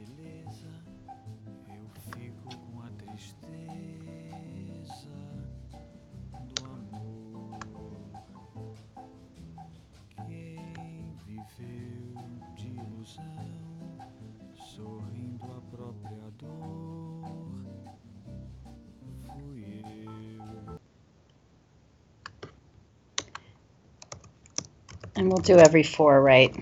beleza, eu fico com a tristeza do amor. Quem viveu de ilusão, sorrindo a própria dor, fui eu. And we'll do every four, right?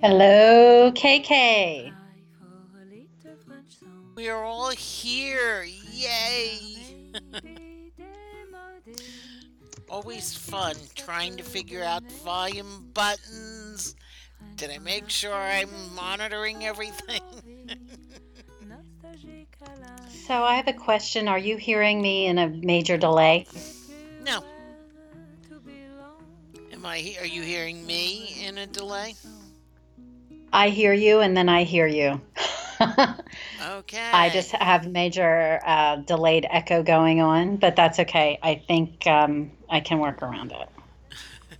Hello, KK. for a little French song. We are all here. Yay! Always fun trying to figure out volume buttons. Did I make sure I'm monitoring everything? Nostalgique à la So I have a question. Are you hearing me in a major delay? No. Am I? Are you hearing me in a delay? I hear you and then I hear you. Okay. I just have major uh, delayed echo going on, but that's okay. I think um, I can work around it.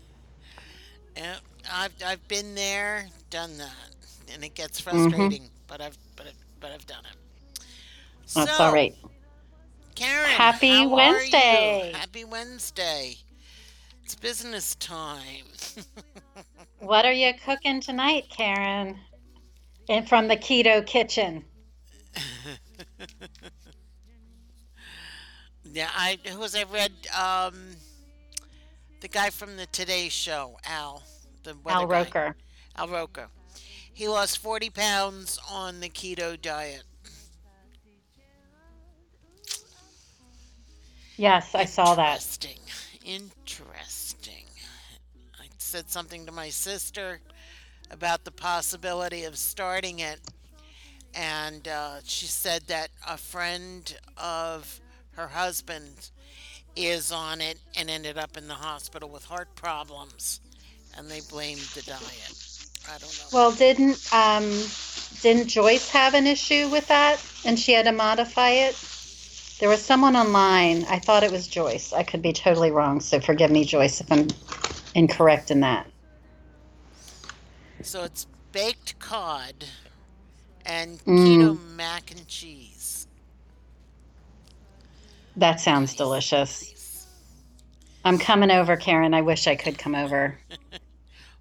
Yeah, I've I've been there, done that, and it gets Mm-hmm. frustrating. But I've but I've, but I've done it. That's so, all right. Karen. Happy how are you? Wednesday. Happy Wednesday. It's business time. What are you cooking tonight, Karen? And from the keto kitchen. Yeah, I who was I read um the guy from the Today Show, Al, the Al guy. Roker. Al Roker. He lost forty pounds on the keto diet. Yes, I saw that. Interesting. Interesting. Said something to my sister about the possibility of starting it, and uh, she said that a friend of her husband is on it and ended up in the hospital with heart problems, and they blamed the diet. I don't know. Well, didn't um, didn't Joyce have an issue with that, and she had to modify it? There was someone online. I thought it was Joyce. I could be totally wrong, so forgive me, Joyce, if I'm incorrect in that. So it's baked cod and Mm. keto mac and cheese. That sounds delicious. I'm coming over, Karen. I wish I could come over.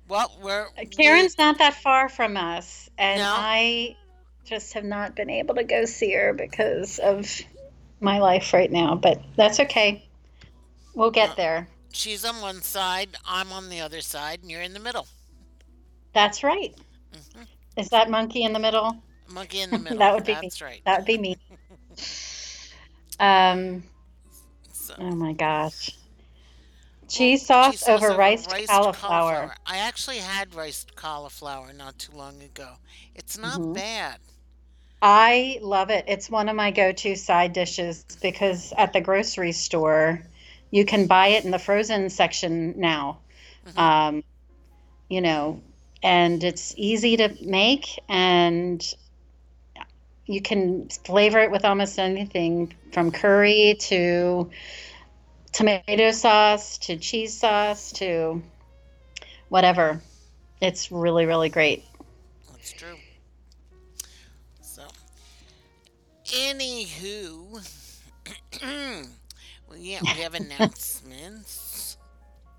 Well, we're Karen's not that far from us, and No. I just have not been able to go see her because of my life right now. But that's okay. We'll get Uh, there. She's on one side, I'm on the other side, and you're in the middle. That's right. hmm Is that monkey in the middle? Monkey in the middle. That would be me. That's right. That would be me. Um. So, Oh my gosh. Cheese sauce cheese sauce over riced, cauliflower. I actually had riced cauliflower not too long ago. It's not Mhm. bad. I love it. It's one of my go-to side dishes because at the grocery store, you can buy it in the frozen section now. Mhm. Um, you know, and it's easy to make, and you can flavor it with almost anything from curry to tomato sauce to cheese sauce to whatever. It's really, really great. That's true. So, anywho, well, yeah, we have announcements.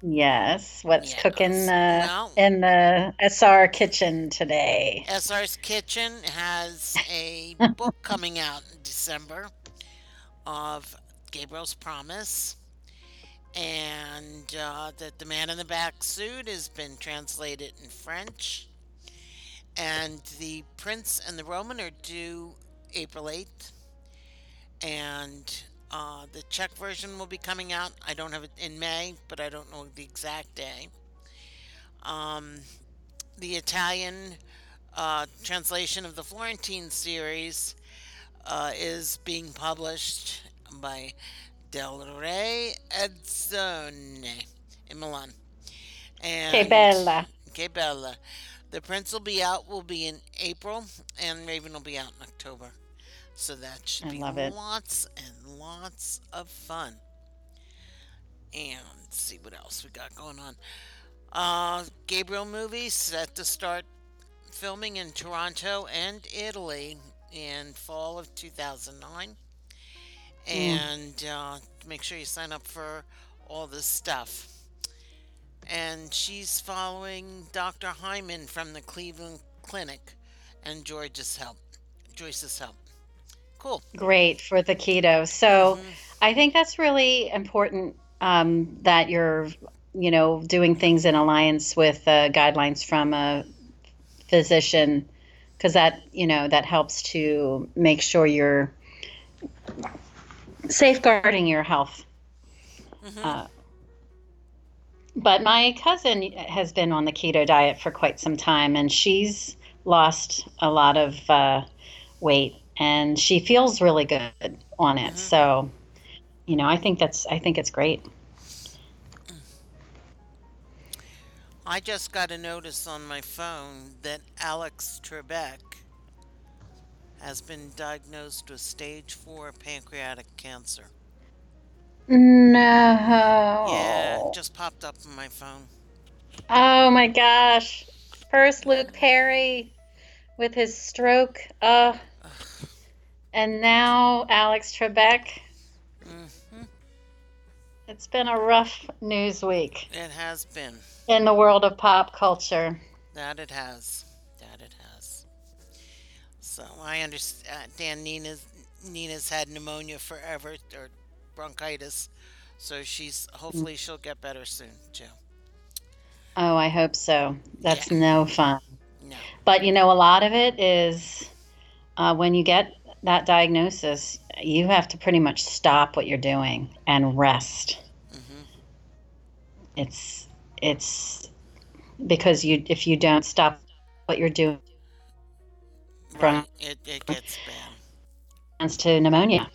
Yes. What's Yes. cooking uh, Well- in the SR kitchen today? SR's Kitchen has a book coming out in December of Gabriel's Promise. And uh, that the man in the back suit has been translated in French. And the Prince and the Roman are due April 8th. And uh, the Czech version will be coming out. I don't have it in May, but I don't know the exact day. Um, the Italian uh, translation of the Florentine series uh, is being published by Del Re Edizione in Milan. And Que bella. Que bella. The Prince will be out will be in April, and Raven will be out in October. So that should I be love it. lots and lots of fun. And let's see what else we got going on. Uh, Gabriel movie set to start filming in Toronto and Italy in fall of 2009. And uh, make sure you sign up for all this stuff. And she's following Dr. Hyman from the Cleveland Clinic and George's help. Joyce's help. Cool. Great for the keto. So Mhm. I think that's really important um, that you're, you know, doing things in alliance with uh, guidelines from a physician, because that, you know, that helps to make sure you're safeguarding your health. Mhm. Uh, but my cousin has been on the keto diet for quite some time, and she's lost a lot of uh, weight, and she feels really good on it. Mhm. So, you know, I think that's I think it's great. I just got a notice on my phone that Alex Trebek has been diagnosed with stage four pancreatic cancer. No. Yeah, it just popped up on my phone. Oh my gosh. First Luke Perry with his stroke. Uh, and now Alex Trebek. hmm It's been a rough news week It has been. in the world of pop culture. That it has. That it has. So I understand. Dan Nina's Nina's had pneumonia forever or bronchitis, so she's hopefully she'll get better soon too. Oh, I hope so. That's Yeah. no fun. No. But you know, a lot of it is uh, when you get that diagnosis, you have to pretty much stop what you're doing and rest. hmm It's it's because you if you don't stop what you're doing, From- Right. It it gets bad. to pneumonia,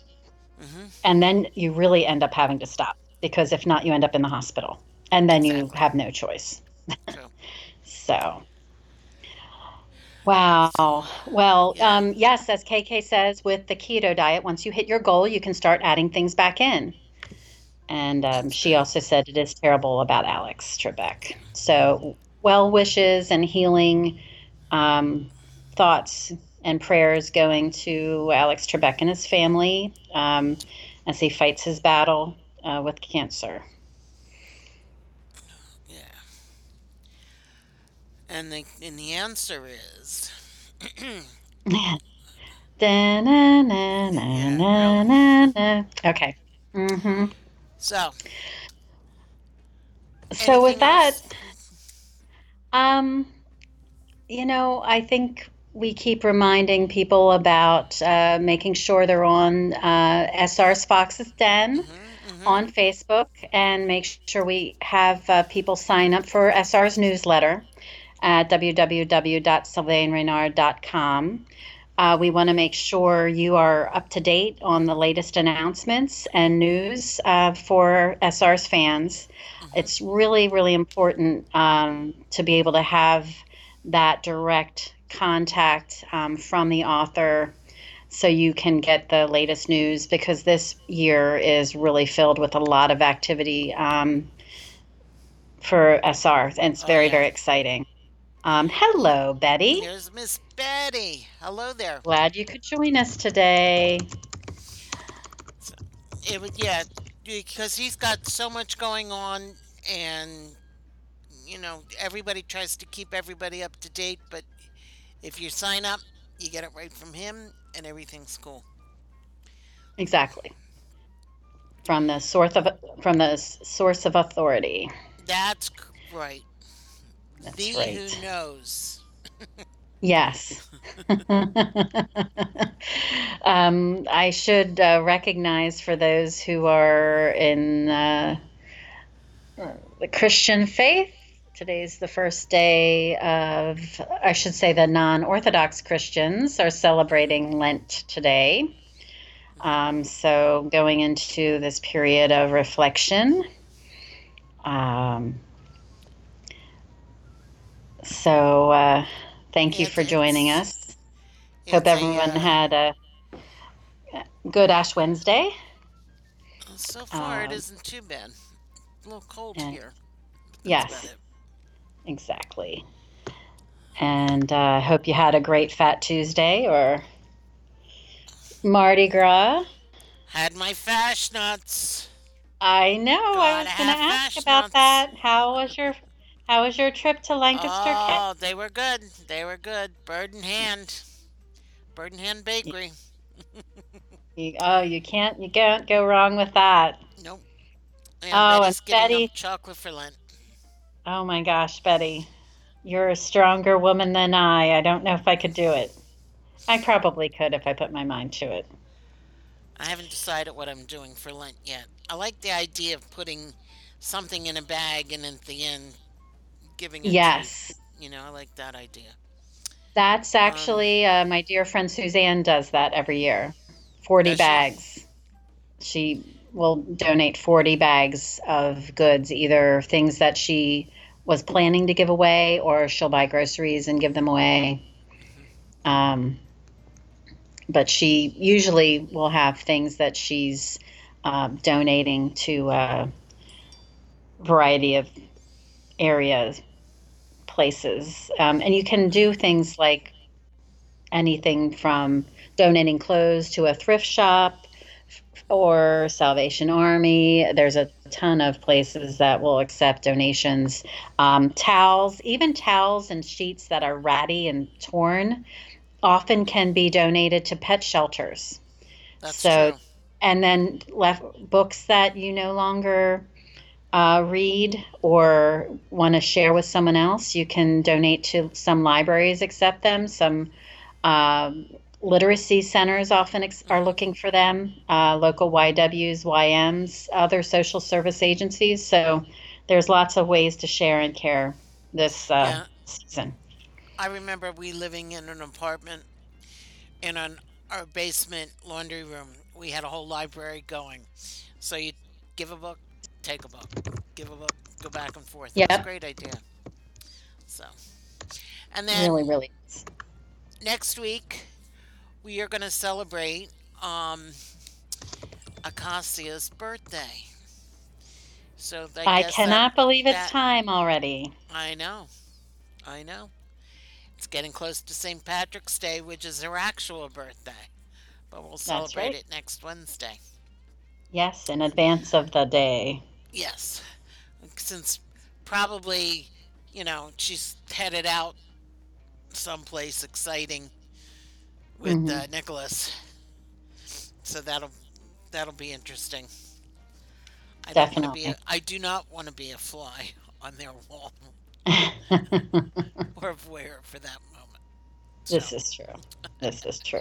hmm and then you really end up having to stop because if not, you end up in the hospital, and then you have no choice. So, wow. Well, um, yes, as KK says, with the keto diet, once you hit your goal, you can start adding things back in. And um, she also said it is terrible about Alex Trebek. So, well wishes and healing um, thoughts and prayers going to Alex Trebek and his family um, as he fights his battle uh, with cancer. Yeah. And the and the answer is. Okay. Mm-hmm. so. So with anything that, um, you know, I think we keep reminding people about uh, making sure they're on uh, SR's Fox's Den Mhm, mhm. on Facebook and make sure we have uh, people sign up for SR's newsletter at www.sylvainreynard.com. Uh, we want to make sure you are up to date on the latest announcements and news uh, for SR's fans. It's really, really important um, to be able to have that direct contact um, from the author so you can get the latest news because this year is really filled with a lot of activity um, for SR, and it's Oh, very, yeah. very exciting. Um, hello, Betty. Here's Miss Betty. Hello there. Glad you could join us today. It would, yeah, because he's got so much going on, and you know everybody tries to keep everybody up to date. But if you sign up, you get it right from him, and everything's cool. Exactly. From the source of from the source of authority. That's right. That's the right. who knows. Yes. um, I should uh, recognize for those who are in uh, the Christian faith. Today's the first day of, I should say, the non Orthodox Christians are celebrating Lent today. Um, so, going into this period of reflection. Um, so, uh, thank you Yeah, for joining thanks. us. Hope It's a, everyone uh, had a good Ash Wednesday. So far, it um, isn't too bad. A little cold and- here. Yes. Exactly. And uh, I hope you had a great Fat Tuesday or Mardi Gras. Had my fasnachts. I know. I was going to ask about nuts. that. How was your How was your trip to Lancaster? Kent? Oh, they were good. They were good. Bird in hand. Bird in hand bakery. You, oh, you can't you can't go wrong with that. Nope. And Oh, Betty's and Betty- chocolate for Lent. Oh my gosh, Betty, you're a stronger woman than I. I don't know if I could do it. I probably could if I put my mind to it. I haven't decided what I'm doing for Lent yet. I like the idea of putting something in a bag and at the end giving it Yes. to you know, I like that idea. That's actually uh, my dear friend Suzanne does that every year. 40 Does she? bags. She will donate 40 bags of goods, either things that she was planning to give away or she'll buy groceries and give them away. Um, but she usually will have things that she's um, donating to a variety of areas, places. Um, and you can do things like anything from donating clothes to a thrift shop or Salvation Army. There's a ton of places that will accept donations. Um, towels, even towels and sheets that are ratty and torn, often can be donated to pet shelters. That's So- true. And then left books that you no longer uh, read or want to share with someone else, you can donate to some libraries accept them. Some um, literacy centers often ex- are looking for them. Uh, local YWs, YMs, other social service agencies. So there's lots of ways to share and care this uh, Yeah. season. I remember we living in an apartment in an our basement laundry room. We had a whole library going. So you give a book, take a book, give a book, go back and forth. It was Yep. a great idea. So, and then Really, really. next week we are going to celebrate um, Acacia's birthday. So I, I guess that- cannot believe it's that- time already. I know. I know. It's getting close to St. Patrick's Day, which is her actual birthday. But we'll celebrate right. it next Wednesday. Yes, in advance of the day. Yes. Since probably, you know, she's headed out someplace exciting with Mhm. uh, Nicholas. So that'll that'll be interesting. I don't want to be a, Definitely. I do not want to be a fly on their wall or a voyeur for that moment. this is true. This is true.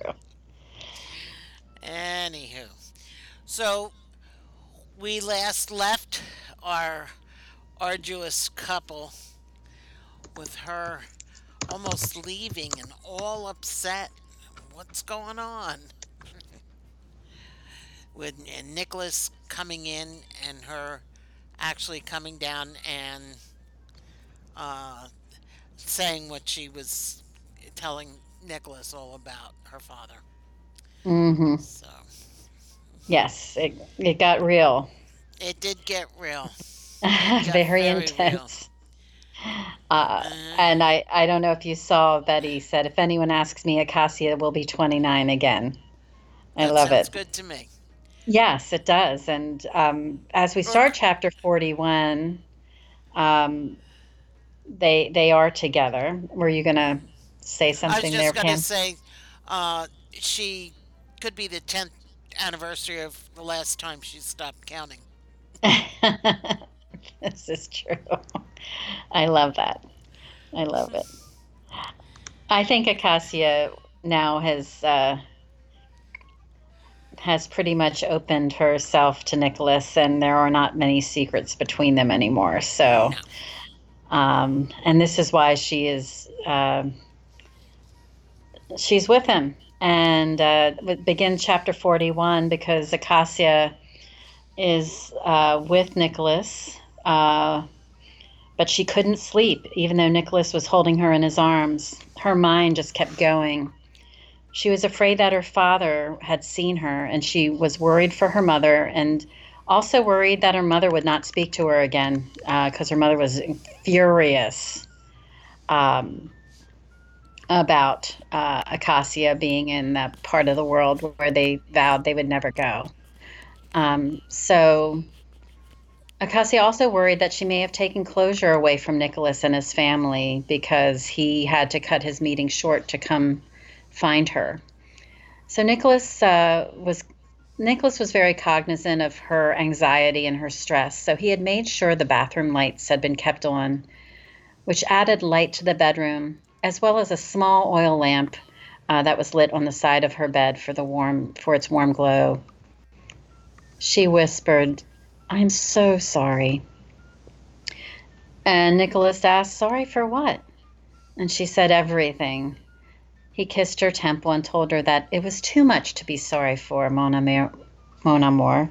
Anywho, so we last left our arduous couple with her almost leaving and all upset what's going on? With and Nicholas coming in and her actually coming down and uh, saying what she was telling Nicholas all about her father. hmm So Yes, it, it got real. it did get real. very, very real. intense. Uh, Uh, and I, I don't know if you saw Betty said, if anyone asks me, Acacia will be 29 again. I love it. good to me. Yes, it does. And um, as we start chapter 41, um, they they are together. Were you going to say something there? I was just there, going Pam? to say, uh, she could be the 10th anniversary of the last time she stopped counting. this is true. I love that. I love it. I think Acacia now has uh, has pretty much opened herself to Nicholas, and there are not many secrets between them anymore. So, um, and this is why she is um she's with him. And uh, begin chapter forty-one because Acacia is uh, with Nicholas, uh, but she couldn't sleep, even though Nicholas was holding her in his arms. Her mind just kept going. She was afraid that her father had seen her, and she was worried for her mother, and also worried that her mother would not speak to her again because her mother was furious um, about uh, Acacia being in that part of the world where they vowed they would never go. Um, so Acacia also worried that she may have taken closure away from Nicholas and his family because he had to cut his meeting short to come find her. So Nicholas uh, was Nicholas was very cognizant of her anxiety and her stress, so he had made sure the bathroom lights had been kept on, which added light to the bedroom, as well as a small oil lamp uh, that was lit on the side of her bed for the warm for its warm glow. She whispered, I'm so sorry. And Nicholas asked, Sorry for what? And she said, Everything. He kissed her temple and told her that it was too much to be sorry for, Mon amour. Mon amour.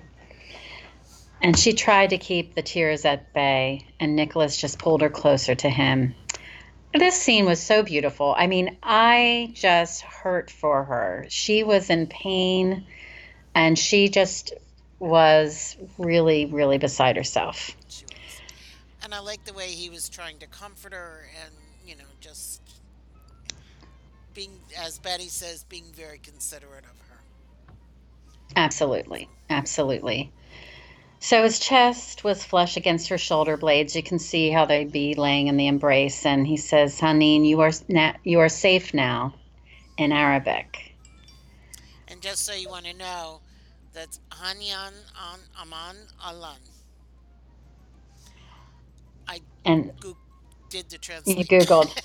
And she tried to keep the tears at bay, and Nicholas just pulled her closer to him. This scene was so beautiful. I mean, I just hurt for her. She was in pain, and she just was really, really beside herself. She was. And I like the way he was trying to comfort her and, you know, just being, as Betty says, being very considerate of her. Absolutely. Absolutely. So his chest was flush against her shoulder blades. You can see how they'd be laying in the embrace. And he says, Haneen, you are, na- you are safe now in Arabic. And just so you want to know, that's Hanyan an Aman Alan. I and Goog- did the you. Googled.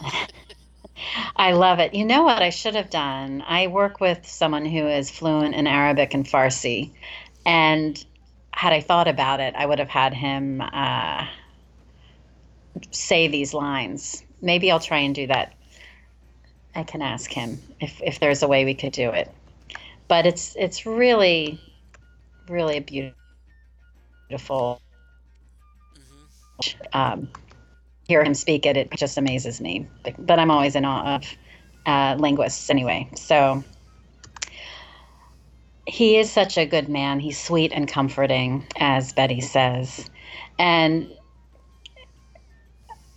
I love it. You know what I should have done? I work with someone who is fluent in Arabic and Farsi. And had I thought about it, I would have had him uh, say these lines. Maybe I'll try and do that. I can ask him if, if there's a way we could do it. But it's it's really, really a beautiful Mhm. um, hear him speak it, it just amazes me. But, but I'm always in awe of uh, linguists anyway. So he is such a good man. He's sweet and comforting, as Betty says. And,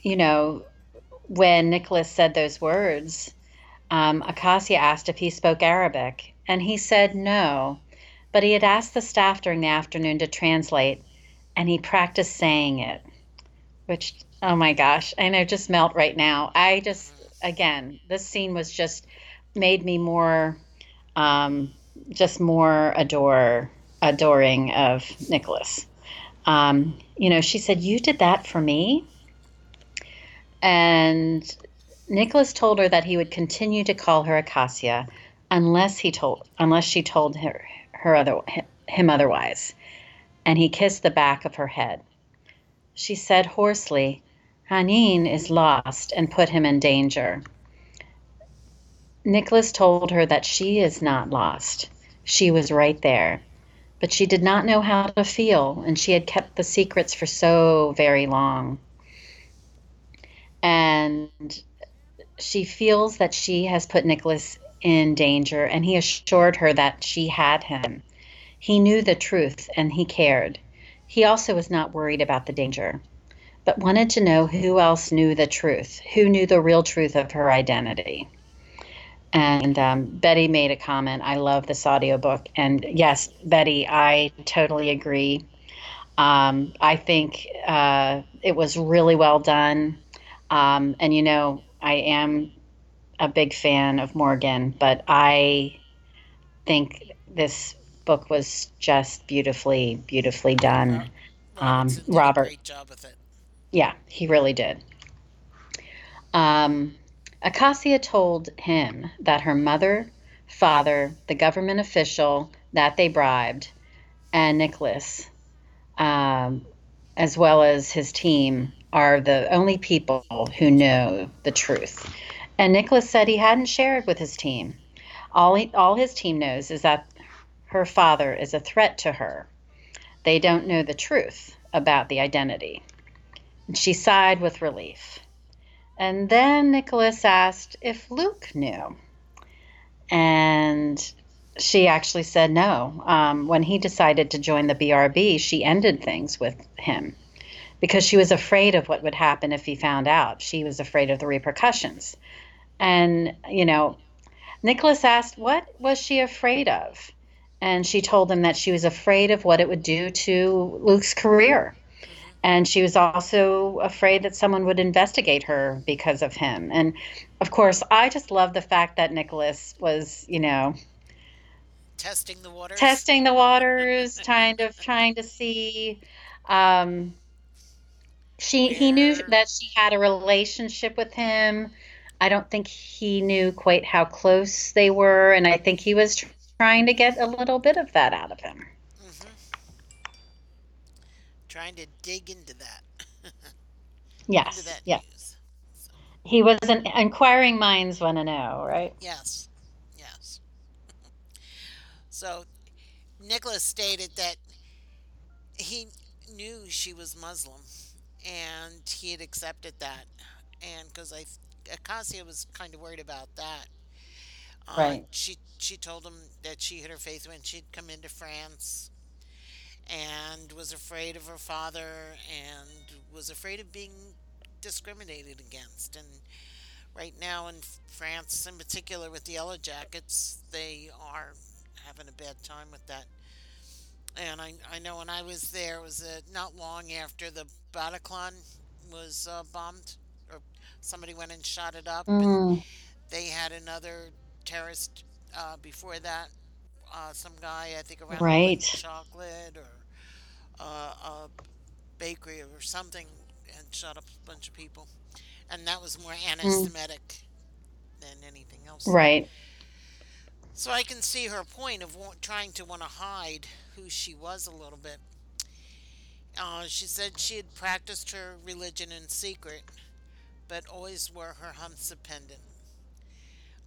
you know, when Nicholas said those words, um, Acacia asked if he spoke Arabic, and he said no. But he had asked the staff during the afternoon to translate, and he practiced saying it which oh my gosh i know just melt right now i just again this scene was just made me more um, just more adore adoring of nicholas. Um, you know she said you did that for me. And nicholas told her that he would continue to call her acacia unless he told unless she told her her other him otherwise. And he kissed the back of her head. She said hoarsely, Haneen is lost and put him in danger. Nicholas told her that she is not lost. She was right there. But she did not know how to feel, and she had kept the secrets for so very long. And she feels that she has put Nicholas in danger, and he assured her that she had him. He knew the truth and he cared. He also was not worried about the danger, but wanted to know who else knew the truth, who knew the real truth of her identity. And um, Betty made a comment. I love this audiobook. And yes, Betty, I totally agree. Um, I think uh, it was really well done. Um, and you know, I am a big fan of Morgan, but I think this book was just beautifully, beautifully done. Um, did Robert. a great job with it. Yeah, he really did. Um, Acacia told him that her mother, father, the government official that they bribed, and Nicholas, um, as well as his team, are the only people who know the truth. And Nicholas said he hadn't shared with his team. All, he, all his team knows is that her father is a threat to her. They don't know the truth about the identity. She sighed with relief. And then Nicholas asked if Luke knew. And she actually said no. Um, when he decided to join the BRB, she ended things with him because she was afraid of what would happen if he found out. She was afraid of the repercussions. And, you know, Nicholas asked, What was she afraid of? And she told him that she was afraid of what it would do to Luke's career. And she was also afraid that someone would investigate her because of him. And of course, I just love the fact that Nicholas was, you know, Testing the waters. testing the waters, kind of trying to see. Um, she he knew that she had a relationship with him. I don't think he knew quite how close they were, and I think he was tr- trying to get a little bit of that out of him. Trying to dig into that. into Yes, that yeah. news. He was an inquiring minds want to know, right? Yes. Yes. so Nicholas stated that he knew she was Muslim and he had accepted that. And because I, Acacia was kind of worried about that. Uh, Right. She she told him that she hid her faith when she'd come into France, and was afraid of her father, and was afraid of being discriminated against. And right now in France, in particular with the Yellow Jackets, they are having a bad time with that. And I, I know when I was there, it was uh, not long after the Bataclan was uh, bombed, or somebody went and shot it up. And Mm, they had another terrorist uh, before that. Uh, some guy, I think, around Right. chocolate or uh, a bakery or something, and shot up a bunch of people. And that was more anti-Semitic than anything else. right. So I can see her point of trying to want to hide who she was a little bit. Uh, she said she had practiced her religion in secret, but always wore her Hamsa pendant.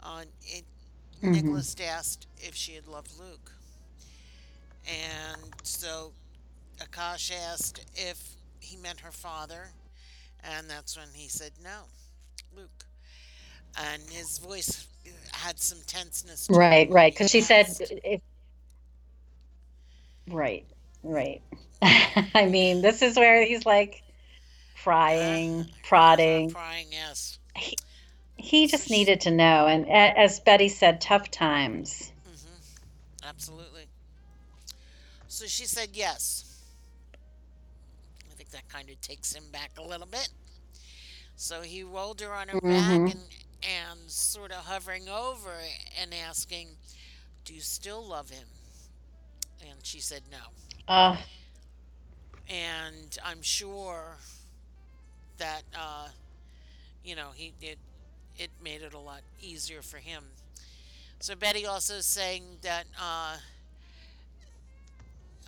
Uh, it, Mhm. Nicholas asked if she had loved Luke. And so Acacia asked if he meant her father, and that's when he said no, Luke. And his voice had some tenseness. to Right, when right. Because she said, if, right, right. I mean, this is where he's like prying, Uh, prodding. Prying, yes. He just needed to know. And as Betty said, tough times. hmm Absolutely. So she said yes. That kind of takes him back a little bit. So he rolled her on her Mhm. back and, and sort of hovering over and asking, Do you still love him? And she said no. Uh, And I'm sure that, uh, you know, he it, it made it a lot easier for him. So Betty also saying that uh,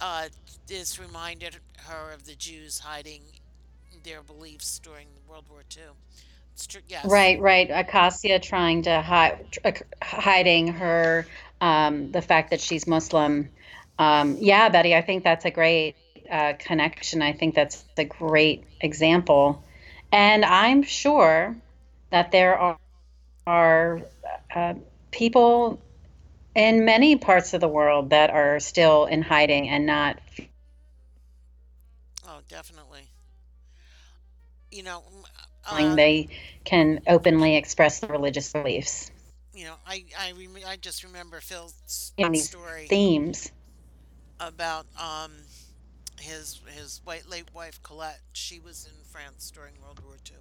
uh, this reminded her of the Jews hiding their beliefs during World War II. True. Yes. Right, right. Acacia trying to hide, hiding her, um, the fact that she's Muslim. Um, yeah, Betty, I think that's a great uh, connection. I think that's a great example. And I'm sure that there are, are uh, people in many parts of the world that are still in hiding and not Oh, definitely. You know, uh, they can openly express their religious beliefs. you know, I I rem- I just remember Phil's story themes. about um his his white late wife Colette. She was in France during World War II,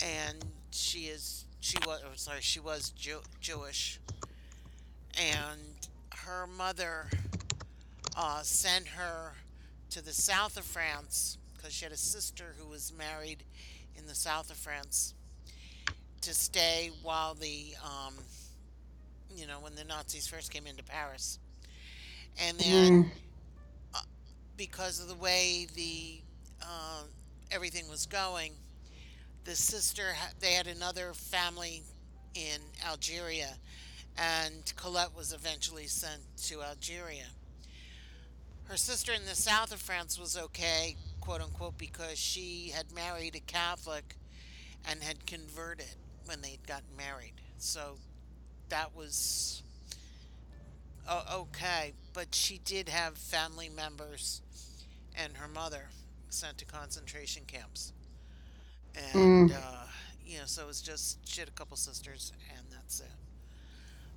and she is she was oh, sorry she was Jew- Jewish, and her mother uh, sent her to the south of France because she had a sister who was married in the south of France to stay while the um, you know when the Nazis first came into Paris, and then Mm, because of the way the uh, everything was going, the sister they had another family in Algeria, and Colette was eventually sent to Algeria. Her sister in the south of France was okay, quote unquote, because she had married a Catholic and had converted when they'd gotten married. So that was okay, but she did have family members and her mother sent to concentration camps. And, mm. uh, you know, so it was just, she had a couple sisters, and that's it,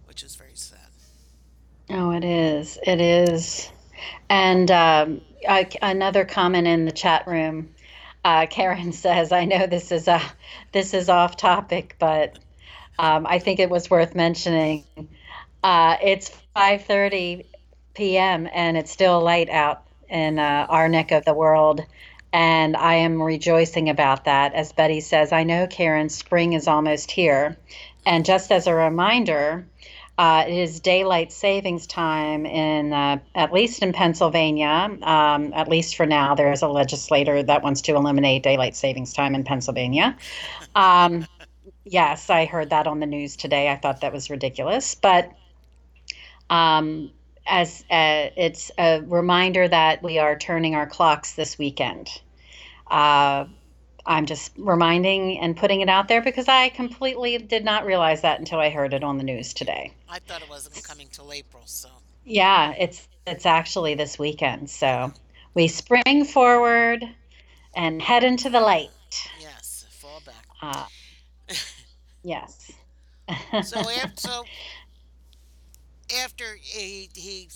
which is very sad. Oh, it is. It is. And um, I, another comment in the chat room. Uh, Karen says, "I know this is a this is off topic, but um, I think it was worth mentioning. Uh, it's 5:30 p.m. and it's still light out in uh, our neck of the world, and I am rejoicing about that. As Betty says, I know Karen, spring is almost here, and just as a reminder." Uh, it is daylight savings time in, uh, at least in Pennsylvania, um, at least for now. There is a legislator that wants to eliminate daylight savings time in Pennsylvania. Um, yes, I heard that on the news today. I thought that was ridiculous. But um, as uh, it's a reminder that we are turning our clocks this weekend. I'm just reminding and putting it out there because I completely did not realize that until I heard it on the news today. I thought it wasn't coming till April, so Yeah, it's it's actually this weekend. So we spring forward and head into the light. yes, fall back. Uh, yes. So after, so after he he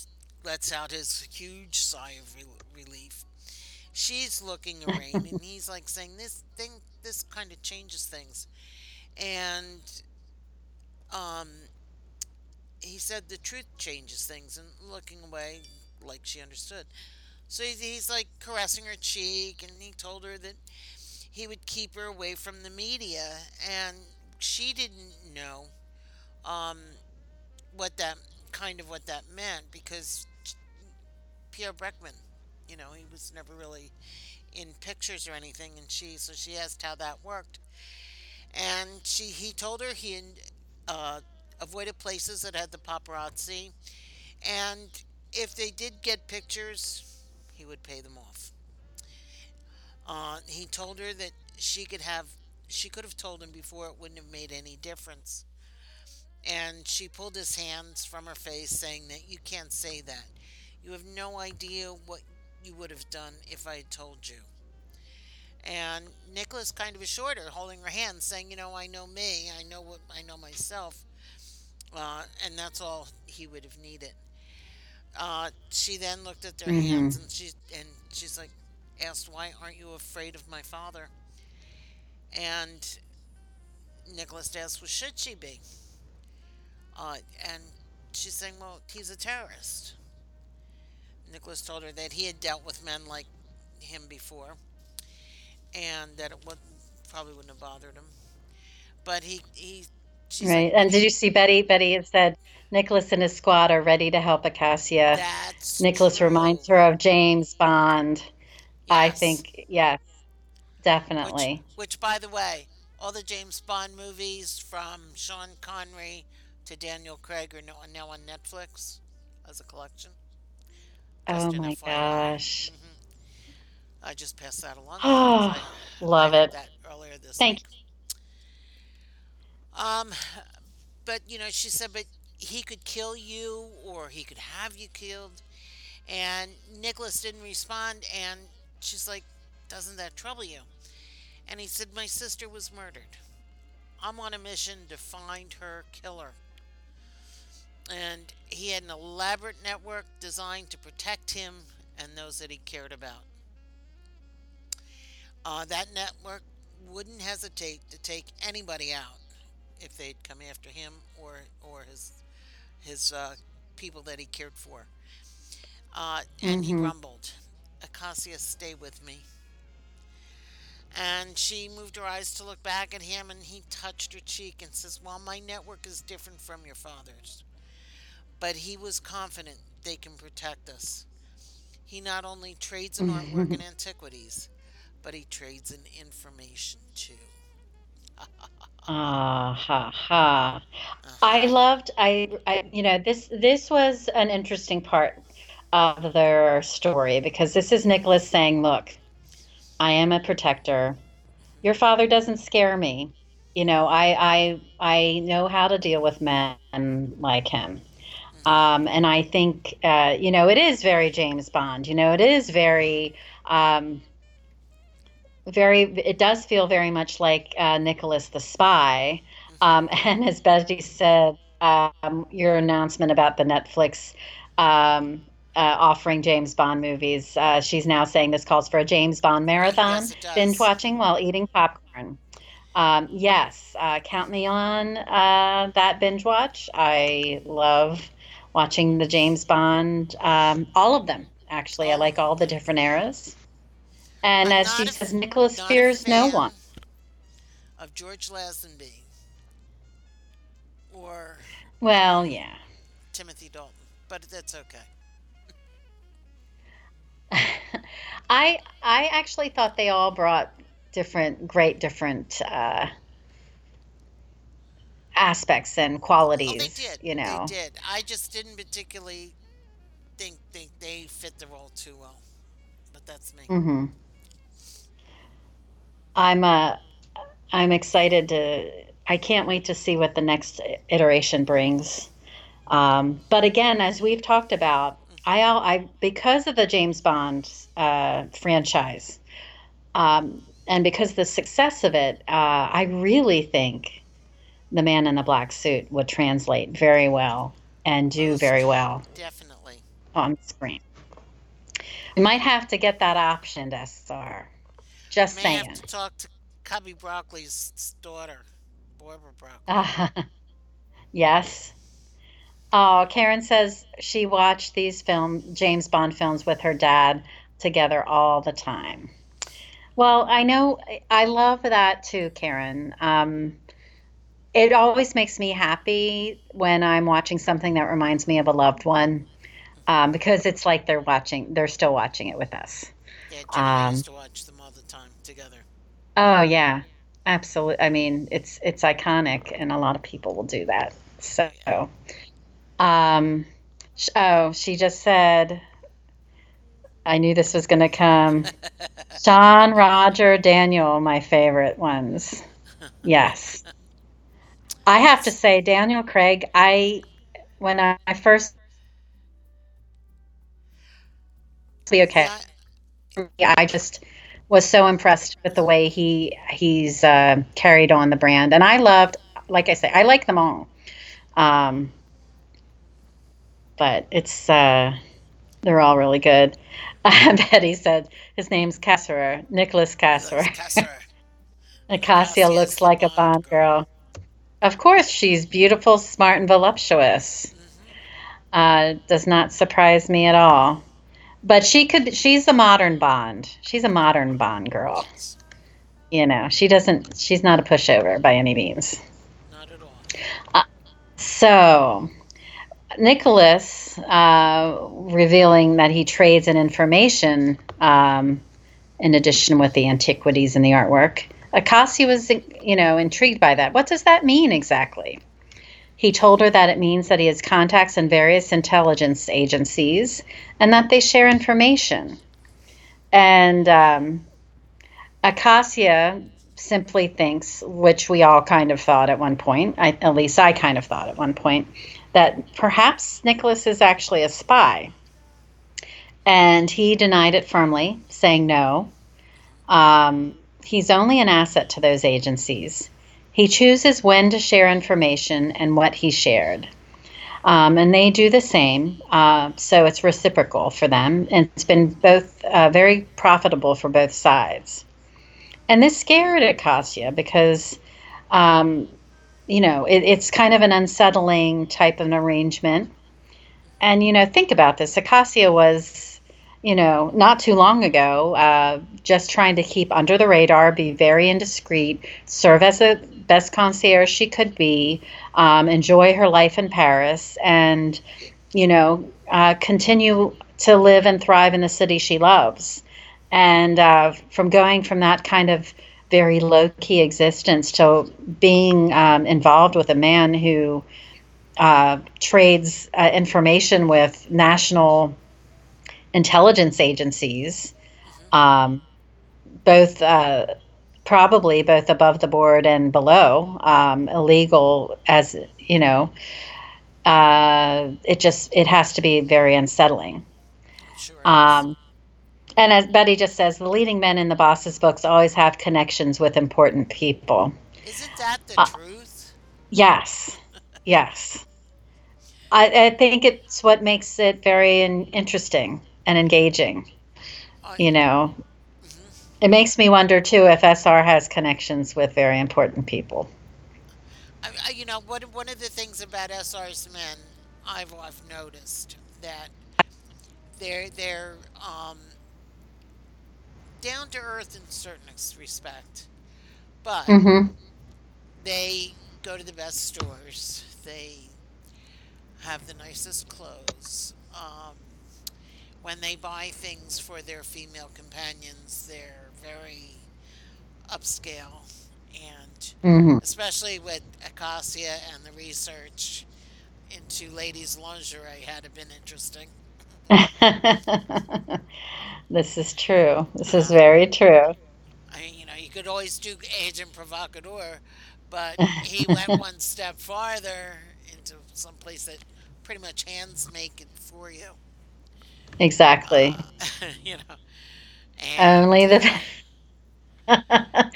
lets out his huge sigh of re- relief, she's looking arraigned, and he's like saying, "This thing, this kind of changes things," and um, he said the truth changes things, and looking away like she understood. So he's, he's like caressing her cheek, and he told her that he would keep her away from the media, and she didn't know um, what that kind of what that meant because Pierre Breckman, you know, he was never really in pictures or anything, and she so she asked how that worked, and she he told her he uh, avoided places that had the paparazzi, and if they did get pictures, he would pay them off. Uh, he told her that she could have she could have told him before it wouldn't have made any difference. And she pulled his hands from her face, saying that you can't say that. You have no idea what you would have done if I had told you. And Nicholas kind of assured her, holding her hand, saying, "You know, I know me. I know what I know myself, uh, and that's all he would have needed." Uh, she then looked at their hmm hands, and she and she's like, asked, "Why aren't you afraid of my father?" And Nicholas asked, "Well, should she be?" Uh, and she's saying, "Well, he's a terrorist." Nicholas told her that he had dealt with men like him before, and that it would probably wouldn't have bothered him. But he he like, Right. And did you see Betty? Betty had said Nicholas and his squad are ready to help Acacia. "That's Nicholas true." reminds her of James Bond. I think, yes, definitely. which by the way, all the James Bond movies from Sean Connery to Daniel Craig are now on Netflix as a collection. Oh my gosh. I just passed that along. Oh, I- love I it. That earlier this Thank week. Um, but you know, she said, but he could kill you, or he could have you killed. And Nicholas didn't respond, and she's like, "Doesn't that trouble you?" And he said, "My sister was murdered. I'm on a mission to find her killer." And he had an elaborate network designed to protect him and those that he cared about. Uh, that network wouldn't hesitate to take anybody out if they'd come after him or or his his uh, people that he cared for. Uh, and he Mhm. rumbled, "Acacia, stay with me." And she moved her eyes to look back at him, and he touched her cheek and says, "Well, my network is different from your father's, but he was confident they can protect us. He not only trades in artwork and antiquities, but he trades in information too." Ah ha ha. Uh-huh. I loved I I you know this this was an interesting part of their story because this is Nicholas saying, "Look, I am a protector. Your father doesn't scare me. You know, I I I know how to deal with men like him." Um, and I think, uh, you know, it is very James Bond. You know, it is very, um, very. It does feel very much like uh, Nicholas the Spy. Um, and as Betty said, um, your announcement about the Netflix um, uh, offering James Bond movies, uh, she's now saying this calls for a James Bond marathon, Yes, binge watching while eating popcorn. Um, yes, uh, count me on uh, that binge watch. I love watching the James Bond, um, all of them. Actually, I like all the different eras. And I'm as she a- says, Nicholas fears no one. Of George Lazenby or Well, yeah. Timothy Dalton, but that's okay. I I actually thought they all brought different, great, different uh, aspects and qualities. Oh, they did. You know, they did. I just didn't particularly think think they fit the role too well, but that's me. hmm I'm uh, I'm excited to. I can't wait to see what the next iteration brings. Um, but again, as we've talked about, I, I because of the James Bond uh, franchise, um, and because of the success of it, uh, I really think the Man in the Black Suit would translate very well and do very well Definitely. on screen. We might have to get that optioned, SR. Just May saying. have to talk to Cubby Broccoli's daughter, Barbara Broccoli. Uh, yes. Oh, Karen says she watched these film James Bond films with her dad together all the time. Well, I know I love that too, Karen. Um, it always makes me happy when I'm watching something that reminds me of a loved one, um, because it's like they're watching, they're still watching it with us. Yeah, um, used to watch them all the time together. Oh yeah, absolutely. I mean, it's it's iconic, and a lot of people will do that. So, um, oh, she just said, I knew this was going to come. Sean, Roger, Daniel, my favorite ones. Yes, I have to say, Daniel Craig. I when I, I first be okay. I just was so impressed with the way he he's uh, carried on the brand, and I loved, like I say, I like them all. Um, but it's uh, they're all really good. Uh, Betty said his name's Casserer, Nicholas Casserer. That's Casser. Acacia looks like a Bond girl. Of course, she's beautiful, smart, and voluptuous. Uh, does not surprise me at all. But she could. She's a modern Bond. She's a modern Bond girl. You know, she doesn't. She's not a pushover by any means. not at all. So, Nicholas uh, revealing that he trades in information um, in addition with the antiquities and the artwork. Acacia was, you know, intrigued by that. What does that mean exactly? He told her that it means that he has contacts in various intelligence agencies and that they share information. And um, Acacia simply thinks, which we all kind of thought at one point, I, at least I kind of thought at one point, that perhaps Nicholas is actually a spy. And he denied it firmly, saying no. Um, he's only an asset to those agencies. He chooses when to share information and what he shared. Um, and they do the same. Uh, so it's reciprocal for them. And it's been both uh, very profitable for both sides. And this scared Acacia because, um, you know, it, it's kind of an unsettling type of an arrangement. And, you know, think about this Acacia was, you know, not too long ago, uh, just trying to keep under the radar, be very indiscreet, serve as the best concierge she could be, um, enjoy her life in Paris, and, you know, uh, continue to live and thrive in the city she loves. And uh, from going from that kind of very low key existence to being um, involved with a man who uh, trades uh, information with national intelligence agencies, um, both uh, probably both above the board and below, um, illegal as you know. Uh, it just it has to be very unsettling. Sure. Um, and as Betty just says, the leading men in the boss's books always have connections with important people. Isn't that the uh, truth? Yes, yes. I, I think it's what makes it very in, interesting and engaging. I- You know, it makes me wonder too if SR has connections with very important people. I, I, you know, one, one of the things about SR's men, I've, I've noticed that they're they're um, down to earth in certain respect, but hmm they go to the best stores. They have the nicest clothes. Um, when they buy things for their female companions, they're very upscale and hmm especially with Acacia and the research into ladies' lingerie had it been interesting. this is true. This is very true. I mean, you know, you could always do agent provocateur, but he went one step farther into some place that pretty much hands make it for you. Exactly. you know, and Only the. oh,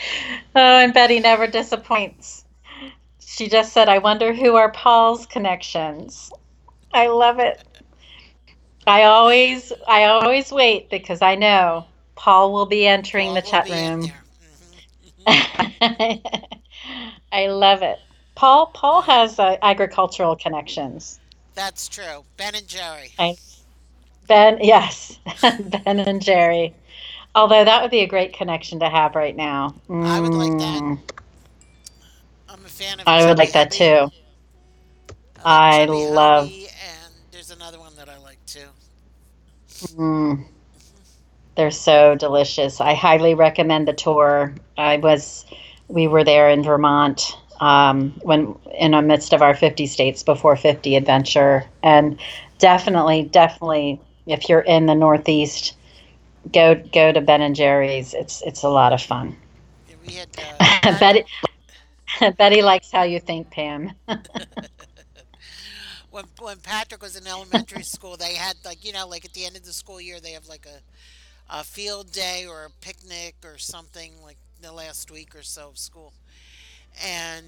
and Betty never disappoints. She just said, I wonder who are Paul's connections. I love it. I always I always wait because I know Paul will be entering Paul the chat room. I love it. Paul Paul has uh, agricultural connections. That's true. Ben and Jerry. I, Ben, yes, Ben and Jerry. Although that would be a great connection to have right now. I would like that. Mm, I'm a fan of. I would like that too. I I like Chubby love- Hubby, and there's another one that I like too. Mm. They're so delicious. I highly recommend the tour. I was, we were there in Vermont um, when in the midst of our 50 states before 50 adventure, and definitely, definitely, if you're in the Northeast, go go to Ben and Jerry's. It's it's a lot of fun. We had uh, Betty Betty likes how you think, Pam. when when Patrick was in elementary school, they had like you know like at the end of the school year they have like a a field day or a picnic or something like the last week or so of school, and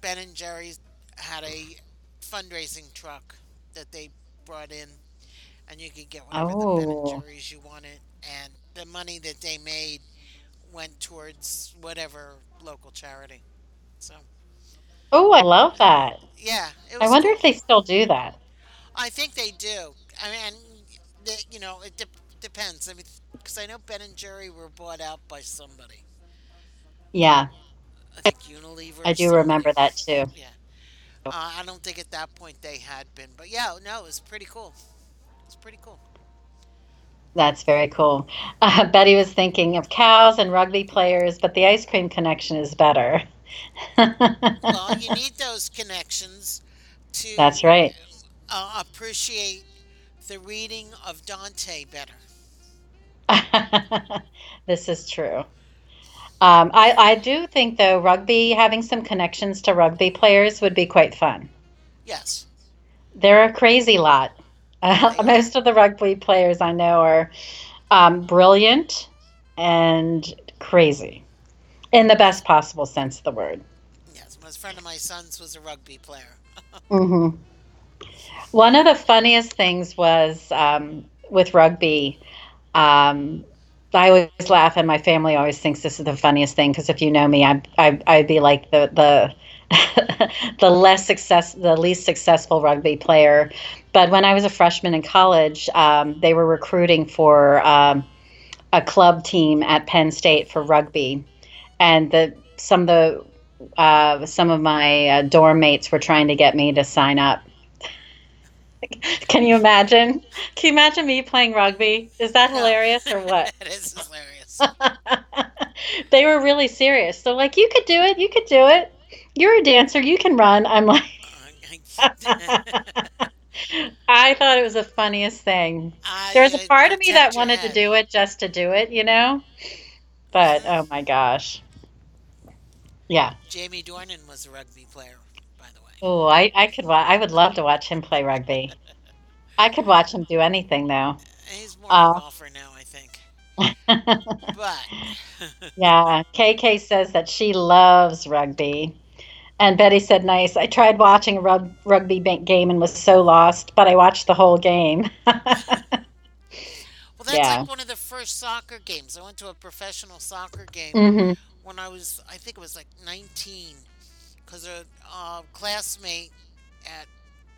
Ben and Jerry's had a fundraising truck that they brought in, and you could get whatever the Ben Oh. and Jerry's you wanted, and the money that they made went towards whatever local charity. So Oh, I love that. yeah, it I wonder cool. if they still do that. I think they do. I mean, the, you know, it de- depends. I mean, because I know Ben and Jerry were bought out by somebody. Yeah, I think Unilever. I do somebody. remember that too. Yeah. Uh, I don't think at that point they had been, but yeah, no, it was pretty cool. It's pretty cool. That's very cool. Uh, Betty was thinking of cows and rugby players, but the ice cream connection is better. Well, you need those connections to That's right. uh, appreciate the reading of Dante better. this is true. Um, I, I do think, though, rugby, having some connections to rugby players would be quite fun. Yes. They're a crazy lot. Uh, most of the rugby players I know are um, brilliant and crazy in the best possible sense of the word. Yes. My friend of my son's was a rugby player. hmm One of the funniest things was um, with rugby. Um, I always laugh, and my family always thinks this is the funniest thing because if you know me, I, I I'd be like the the the less success, the least successful rugby player. But when I was a freshman in college, um, they were recruiting for um, a club team at Penn State for rugby, and the some of the uh, some of my uh, dorm mates were trying to get me to sign up. Can you imagine? Can you imagine me playing rugby? Is that hilarious or what? it is hilarious. they were really serious. So like, you could do it. You could do it. You're a dancer. You can run. I'm like, I thought it was the funniest thing. I, There was a part of me that wanted to do it just to do it, you know. But oh my gosh, yeah. Jamie Dornan was a rugby player, by the way. Oh, I I could wa- I would love to watch him play rugby. I could watch him do anything though. He's more Uh. of a golfer now, I think. But Yeah, KK says that she loves rugby. And Betty said, nice. I tried watching a rug- rugby game and was so lost, but I watched the whole game. well, that's Yeah. like one of the first soccer games. I went to a professional soccer game hmm when I was, I think it was like 19, because a uh, classmate at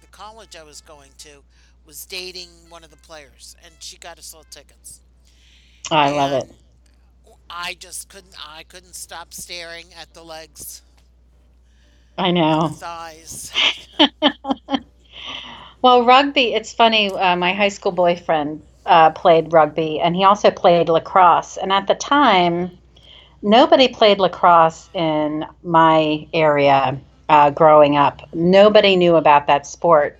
the college I was going to was dating one of the players, and she got us all tickets. I love it. I just couldn't. I couldn't stop staring at the legs, I know. thighs. Well, rugby, it's funny. Uh, my high school boyfriend uh, played rugby and he also played lacrosse. And at the time, nobody played lacrosse in my area uh, growing up. Nobody knew about that sport.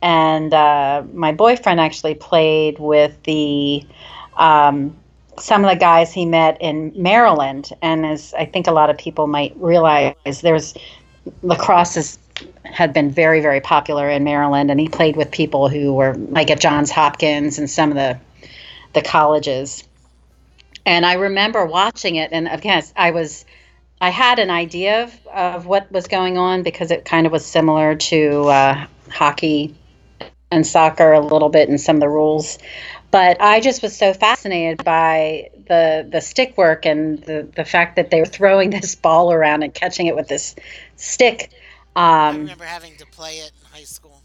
And uh, my boyfriend actually played with the um, some of the guys he met in Maryland. And as I think a lot of people might realize, there's lacrosse is had been very very popular in Maryland and he played with people who were like at Johns Hopkins and some of the the colleges. And I remember watching it and again I was I had an idea of, of what was going on because it kind of was similar to uh, hockey and soccer a little bit in some of the rules. But I just was so fascinated by the the stick work and the the fact that they were throwing this ball around and catching it with this stick I um, remember having to play it in high school.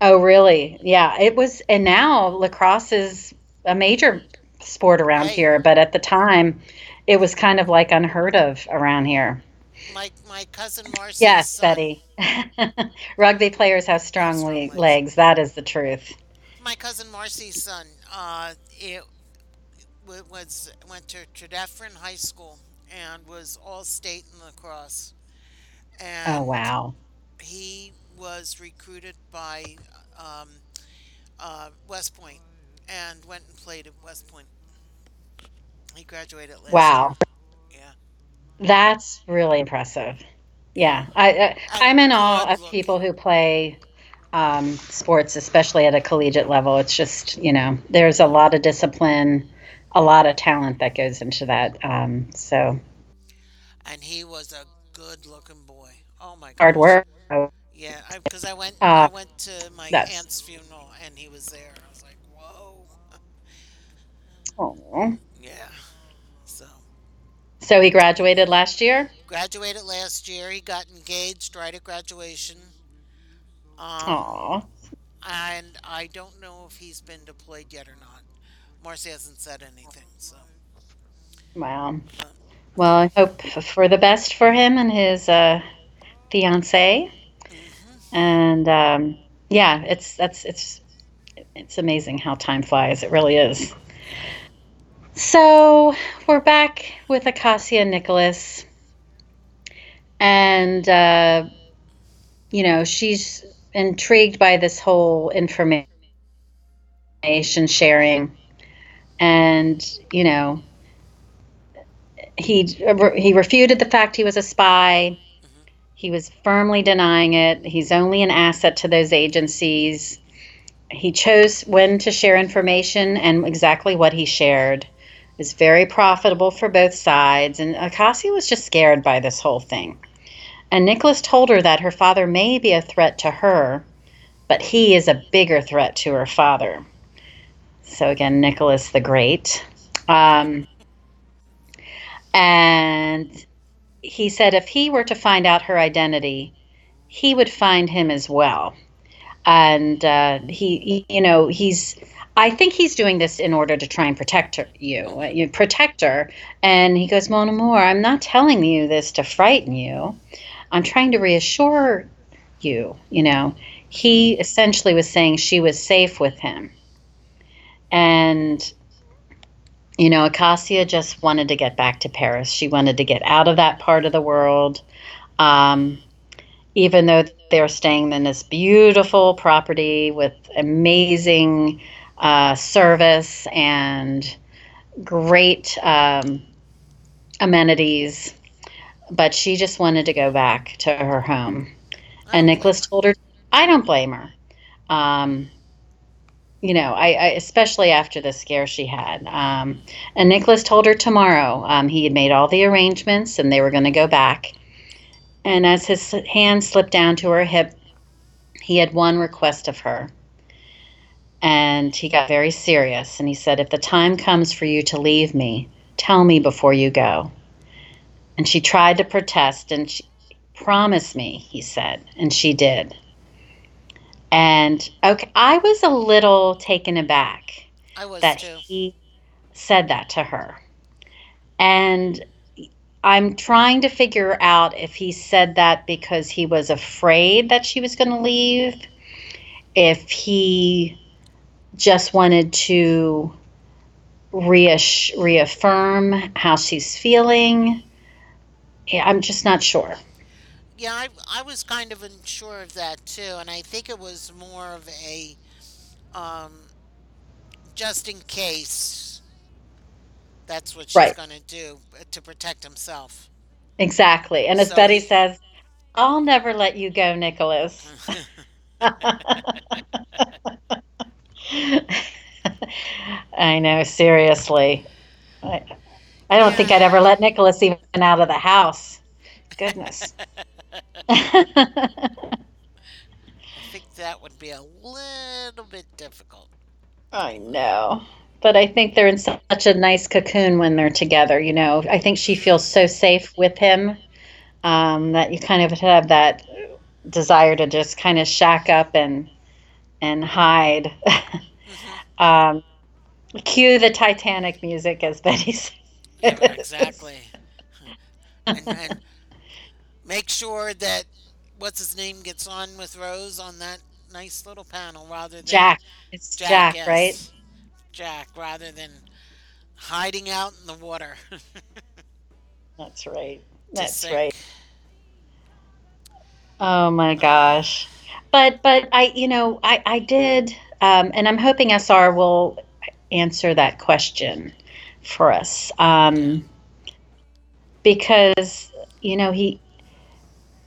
Oh, really? Yeah, it was. And now lacrosse is a major sport around Right. here, but at the time, it was kind of like unheard of around here. My my cousin Marcy's Yes, son, Betty. Rugby players have strong Strong legs. legs. That is the truth. My cousin Marcy's son, uh, it was went to Tredyffrin High School and was all state in lacrosse. And Oh, wow. he was recruited by um, uh, West Point and went and played at West Point. He graduated last Wow. year. Yeah. That's really impressive. Yeah, I, I I'm in awe of people who play um, sports, especially at a collegiate level. It's just you know, there's a lot of discipline, a lot of talent that goes into that. Um, so And he was a good-looking. Oh my god. hard work. Yeah, because I, went Uh, I went to my that's- aunt's funeral and he was there. I was like, whoa. Oh. Yeah. So So he graduated last year. graduated last year. He got engaged right at graduation. Um, Aw. and I don't know if he's been deployed yet or not. Marcy hasn't said anything, so Wow. Well, I hope for the best for him and his uh, fiance. And um, yeah, it's that's it's it's amazing how time flies. It really is. So we're back with Acacia Nicholas. And, uh, you know, she's intrigued by this whole information sharing. And, you know, he he refuted the fact he was a spy. He was firmly denying it. He's only an asset to those agencies. He chose when to share information and exactly what he shared is very profitable for both sides. And Acacia was just scared by this whole thing. And Nicholas told her that her father may be a threat to her, but he is a bigger threat to her father. So again, Nicholas the Great. Um, and he said if he were to find out her identity, he would find him as well. And uh, he, he, you know, he's. I think he's doing this in order to try and protect her, you, you protect her. And he goes, Mon amour, I'm not telling you this to frighten you. I'm trying to reassure you. You know, he essentially was saying she was safe with him. And you know, Acacia just wanted to get back to Paris. She wanted to get out of that part of the world. Um, even though they're staying in this beautiful property with amazing uh, service and great um, amenities, but she just wanted to go back to her home. And Nicholas told her, I don't blame her. Um, you know, I, I, especially after the scare she had. Um, and Nicholas told her tomorrow um, he had made all the arrangements and they were going to go back. And as his hand slipped down to her hip, he had one request of her. And he got very serious and he said, If the time comes for you to leave me, tell me before you go. And she tried to protest and she promised me, he said, and she did. And okay, I was a little taken aback I was that too. he said that to her. And I'm trying to figure out if he said that because he was afraid that she was going to leave, if he just wanted to reass- reaffirm how she's feeling. I'm just not sure. Yeah, I, I was kind of unsure of that too, and I think it was more of a um, just in case that's what she's Right. going to do uh, to protect himself. Exactly. And as So Betty says, I'll never let you go, Nicholas. I know, seriously. I, I don't think I'd ever let Nicholas even out of the house. Goodness. I think that would be a little bit difficult. I know. But I think they're in such a nice cocoon when they're together, you know. I think she feels so safe with him um, that you kind of have that desire to just kind of shack up and and hide. um, cue the Titanic music, as Betty said. Yeah, exactly. and, and make sure that what's his name gets on with Rose on that nice little panel rather than Jack. It's Jack, yes. right? Jack, rather than hiding out in the water. That's right. That's right. Oh my gosh. But but I you know I I did um, and I'm hoping SR will answer that question for us um, because you know he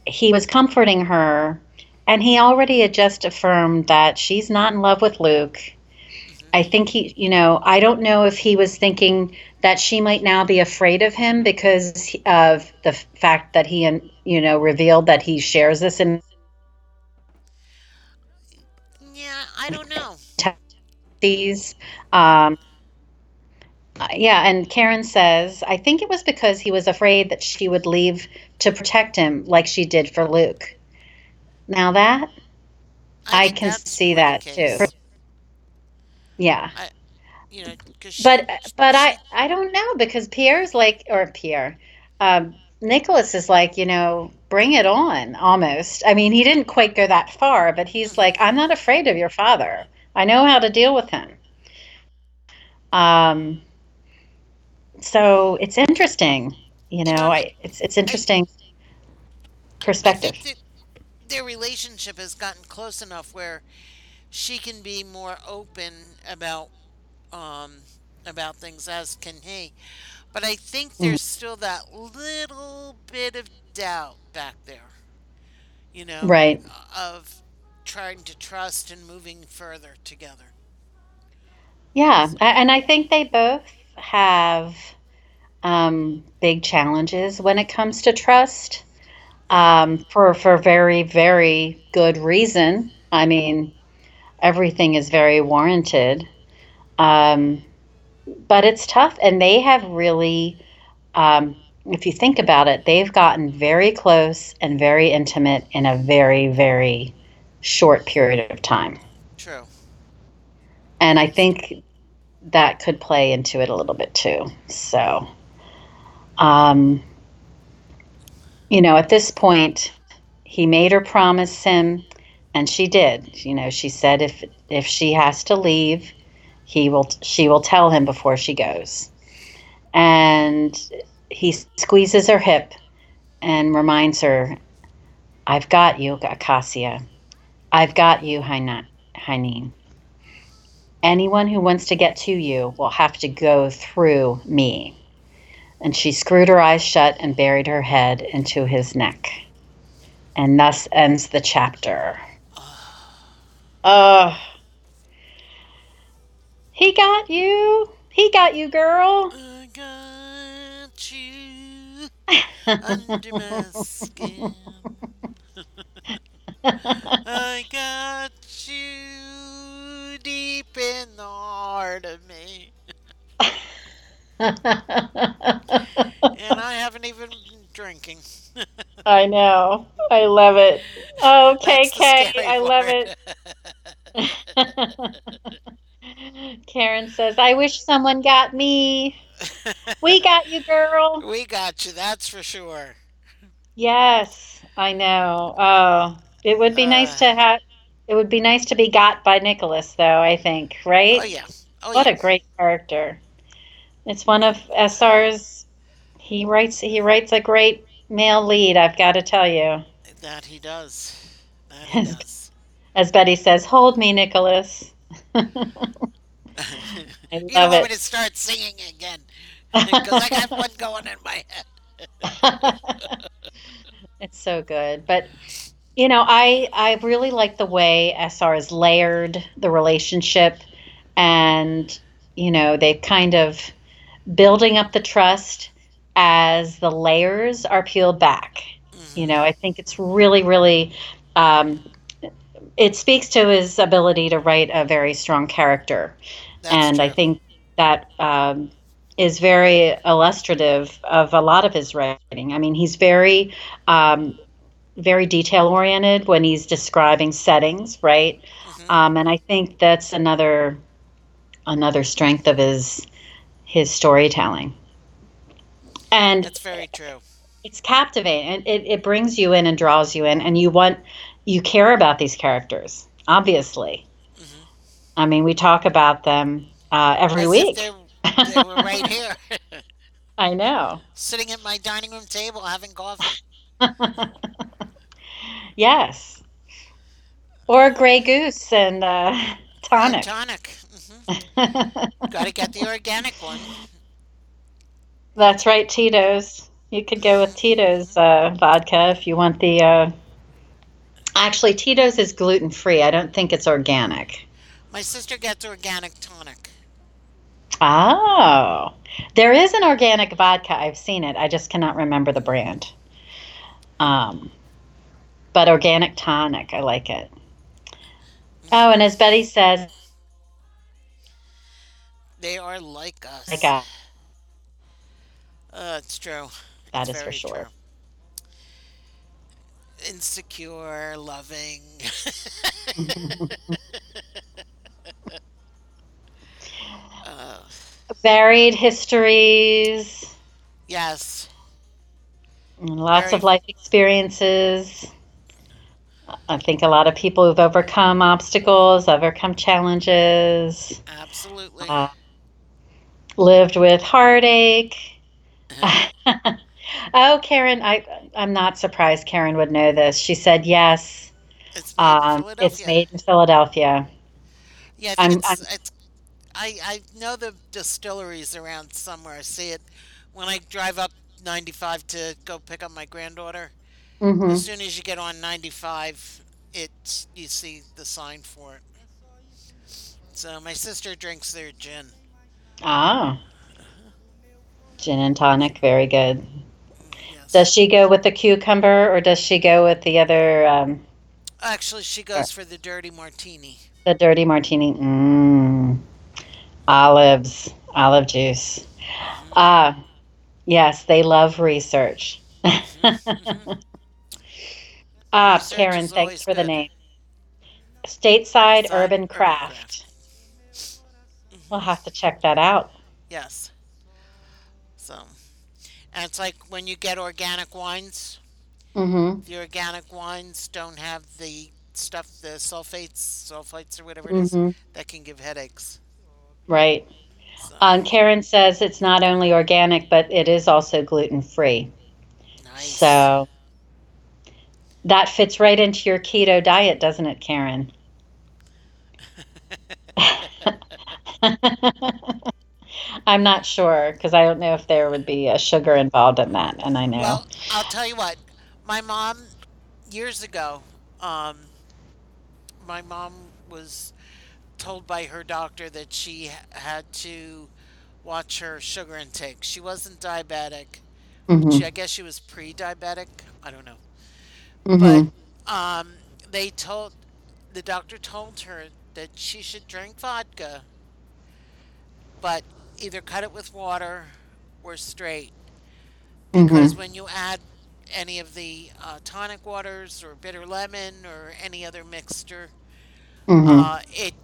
he was comforting her and he already had just affirmed that she's not in love with Luke. I think he, you know, I don't know if he was thinking that she might now be afraid of him because of the fact that he, you know, revealed that he shares this in Yeah, I don't know. these. Um, yeah, and Karen says, I think it was because he was afraid that she would leave to protect him like she did for Luke. Now that, I think can see that case. too. yeah. You know, But but I I don't know because Pierre's like or Pierre, um, Nicholas is like you know bring it on almost. I mean he didn't quite go that far, but he's like I'm not afraid of your father. I know how to deal with him. Um, so it's interesting, you know. I it's it's interesting I perspective. their relationship has gotten close enough where she can be more open about um, about things as can he. But I think Mm. there's still that little bit of doubt back there, you know, Right. of trying to trust and moving further together. Yeah, and I think they both have um, big challenges when it comes to trust um, for for very very good reason. I mean, everything is very warranted, um, but it's tough, and they have really. Um, if you think about it, they've gotten very close and very intimate in a very, very short period of time. True. And I think that could play into it a little bit too. So, um, you know, at this point, he made her promise him, and she did. You know, she said if if she has to leave, he will. She will tell him before she goes. And he squeezes her hip and reminds her, "I've got you, Acacia. I've got you, Hainin." anyone who wants to get to you will have to go through me. And she screwed her eyes shut and buried her head into his neck. And thus ends the chapter. Uh, he got you. He got you, girl. I got you under my skin. I got you deep in the heart of me. And I haven't even been drinking. I know. I love it. Oh, That's the KK, I love it. Karen says, I wish someone got me. We got you, girl. we got you, that's for sure. Yes, I know. Oh, it would be nice to Uh. have. It would be nice to be got by Nicholas, though. I think, right? Oh yeah. Oh what yeah. a great character! It's one of SR's. He writes. He writes a great male lead. I've got to tell you. That he does. That he does. As Betty says, "Hold me, Nicholas." I you love want me to start singing again. Because I got one going in my head. it's so good, but you know, I I really like the way SR has layered the relationship, and you know, they kind of building up the trust as the layers are peeled back. You know, I think it's really, really. Um, it speaks to his ability to write a very strong character That's and I think that um, is very illustrative of a lot of his writing. I mean, he's very, um, very detail oriented when he's describing settings, right? Mhm. Um, and I think that's another another strength of his his storytelling. And That's very true. it's captivating and it, it brings you in and draws you in and you want you care about these characters obviously Mhm. i mean we talk about them uh, every As week they, they were right here, i know sitting at my dining room table having coffee. yes or gray goose and uh, And tonic tonic. hmm Got to get the organic one. that's right tito's you could go with tito's uh, vodka if you want the uh... actually tito's is gluten-free i don't think it's organic My sister gets organic tonic. Oh, there is an organic vodka. I've seen it. I just cannot remember the brand. Um, but organic tonic, I like it. Oh, and as Betty says, They are like us. like uh, Uh, it's true. that It's is for sure. true. Insecure, loving. uh, Varied histories, yes. and lots Very- of life experiences. I think a lot of people who've overcome obstacles, overcome challenges. Absolutely. Uh, lived with heartache. oh, Karen, I I'm not surprised Karen would know this. She said yes. It's made in Um, it's Philadelphia. made in Philadelphia. Yeah, I I'm- it's, I'm- it's I I know the distilleries around somewhere. I see it when I drive up 95 to go pick up my granddaughter. hmm As soon as you get on 95, it's you see the sign for it. So my sister drinks their gin. Ah, gin and tonic, very good. Yes. Does she go with the cucumber or does she go with the other, um, Actually, she goes for the dirty martini. the dirty martini? Mmm. Olives, olive juice. Ah, yes, they love research. ah, Research Karen, thanks for the name. Stateside Urban Urbancraft. We'll have to check that out. Yes. So, and it's like when you get organic wines, Mm-hmm. the organic wines don't have the stuff, the sulfates, sulfites or whatever it is, Mm-hmm. that can give headaches. Right. So, Um, Karen says it's not only organic, but it is also gluten free. nice. So that fits right into your keto diet, doesn't it, Karen? I'm not sure because I don't know if there would be a sugar involved in that, and I know. Well, I'll tell you what. My mom, years ago, um, my mom was told by her doctor that she had to watch her sugar intake. She wasn't diabetic. Mhm, She, I guess she was pre-diabetic. I don't know. mhm. But um, they told the doctor told her that she should drink vodka, but either cut it with water or straight. Because Mm-hmm. when you add any of the uh, tonic waters or bitter lemon or any other mixture, Mhm. uh, it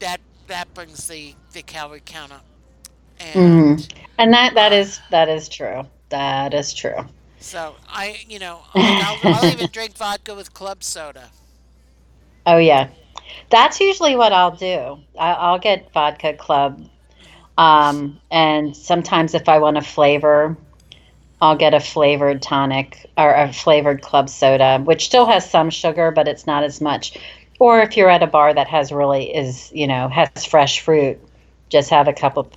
that that brings the the calorie count up. And Mhm. And that that uh, is that is true. That is true. so I, you know, I'll, I'll even drink vodka with club soda. Oh yeah, that's usually what I'll do. I, I'll get vodka club, um, and sometimes if I want a flavor, I'll get a flavored tonic or a flavored club soda, which still has some sugar, but it's not as much. Or if you're at a bar that has really is you know has fresh fruit, just have a couple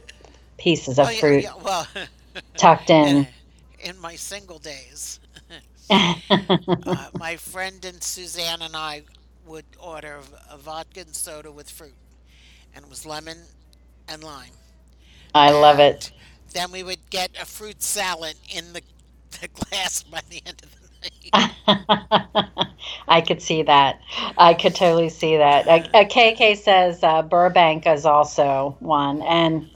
pieces of oh yeah, fruit yeah. Well, tucked in. in, my single days, uh, my friend and Suzanne and I would order a vodka and soda with fruit, and it was lemon and lime. I love it. Then we would get a fruit salad in the, the glass by the end of the night. I could see that. I could totally see that. Uh, uh, KK says uh, bourbon is also one, and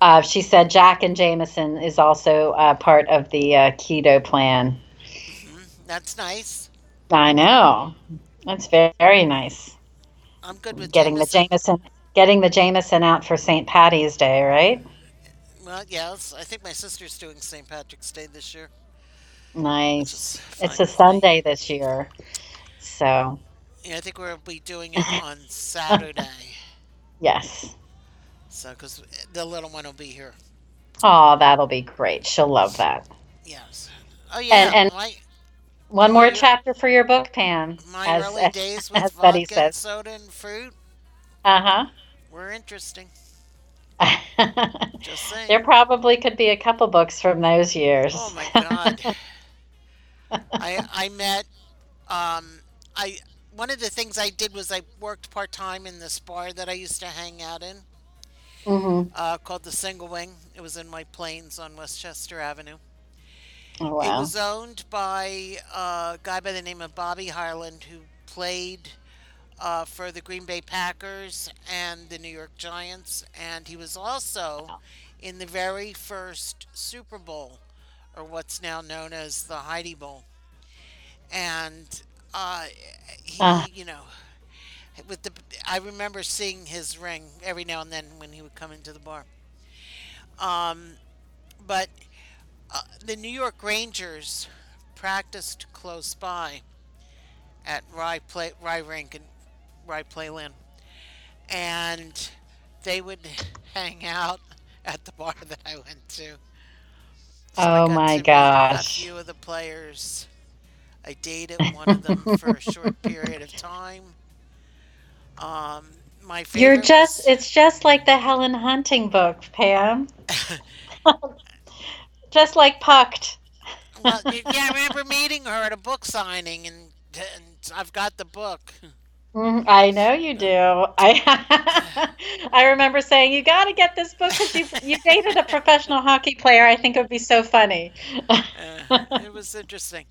uh, she said Jack and Jameson is also uh, part of the uh, keto plan. That's nice. I know. That's very, very nice. I'm good with Getting the Jameson. Getting the Jameson out for St. Patty's Day, right? Well, yes, I think my sister's doing St. Patrick's Day this year. Nice. It's a. Sunday this year, so Yeah, I think we'll be doing it on Saturday. yes. So, because the little one will be here. Oh, that'll be great. She'll love that. Yes. Oh yeah. and- my One more your- chapter for your book, Pam. my as- early as- days with as Betty vodka and says. soda and fruit Uh were interesting. Just saying. there probably could be a couple books from those years. Oh my god. I I met um I one of the things I did was I worked part time in this bar that I used to hang out in, Mm-hmm. uh, called the Single Wing. It was in White Plains on Westchester Avenue. Oh wow. It was owned by a guy by the name of Bobby Harland, who played uh, for the Green Bay Packers and the New York Giants, and he was also in the very first Super Bowl, or what's now known as the Heidi Bowl. And uh, he, Ah. you know, with the I remember seeing his ring every now and then when he would come into the bar. Um, but uh, the New York Rangers practiced close by at Rye Play Rye Rink and Rye Playland, and they would hang out at the bar that I went to. So Oh my to gosh. A few of the players. I dated one of them for a short period of time. Um, my favorite. You're just, was- it's just like the Helena Hunting book, Pam. just like Pucked. well, yeah, I remember meeting her at a book signing, and, and I've got the book. Mhm, I know you do. I I remember saying you got to get this book because you you dated a professional hockey player. I think it would be so funny. Uh, it was interesting.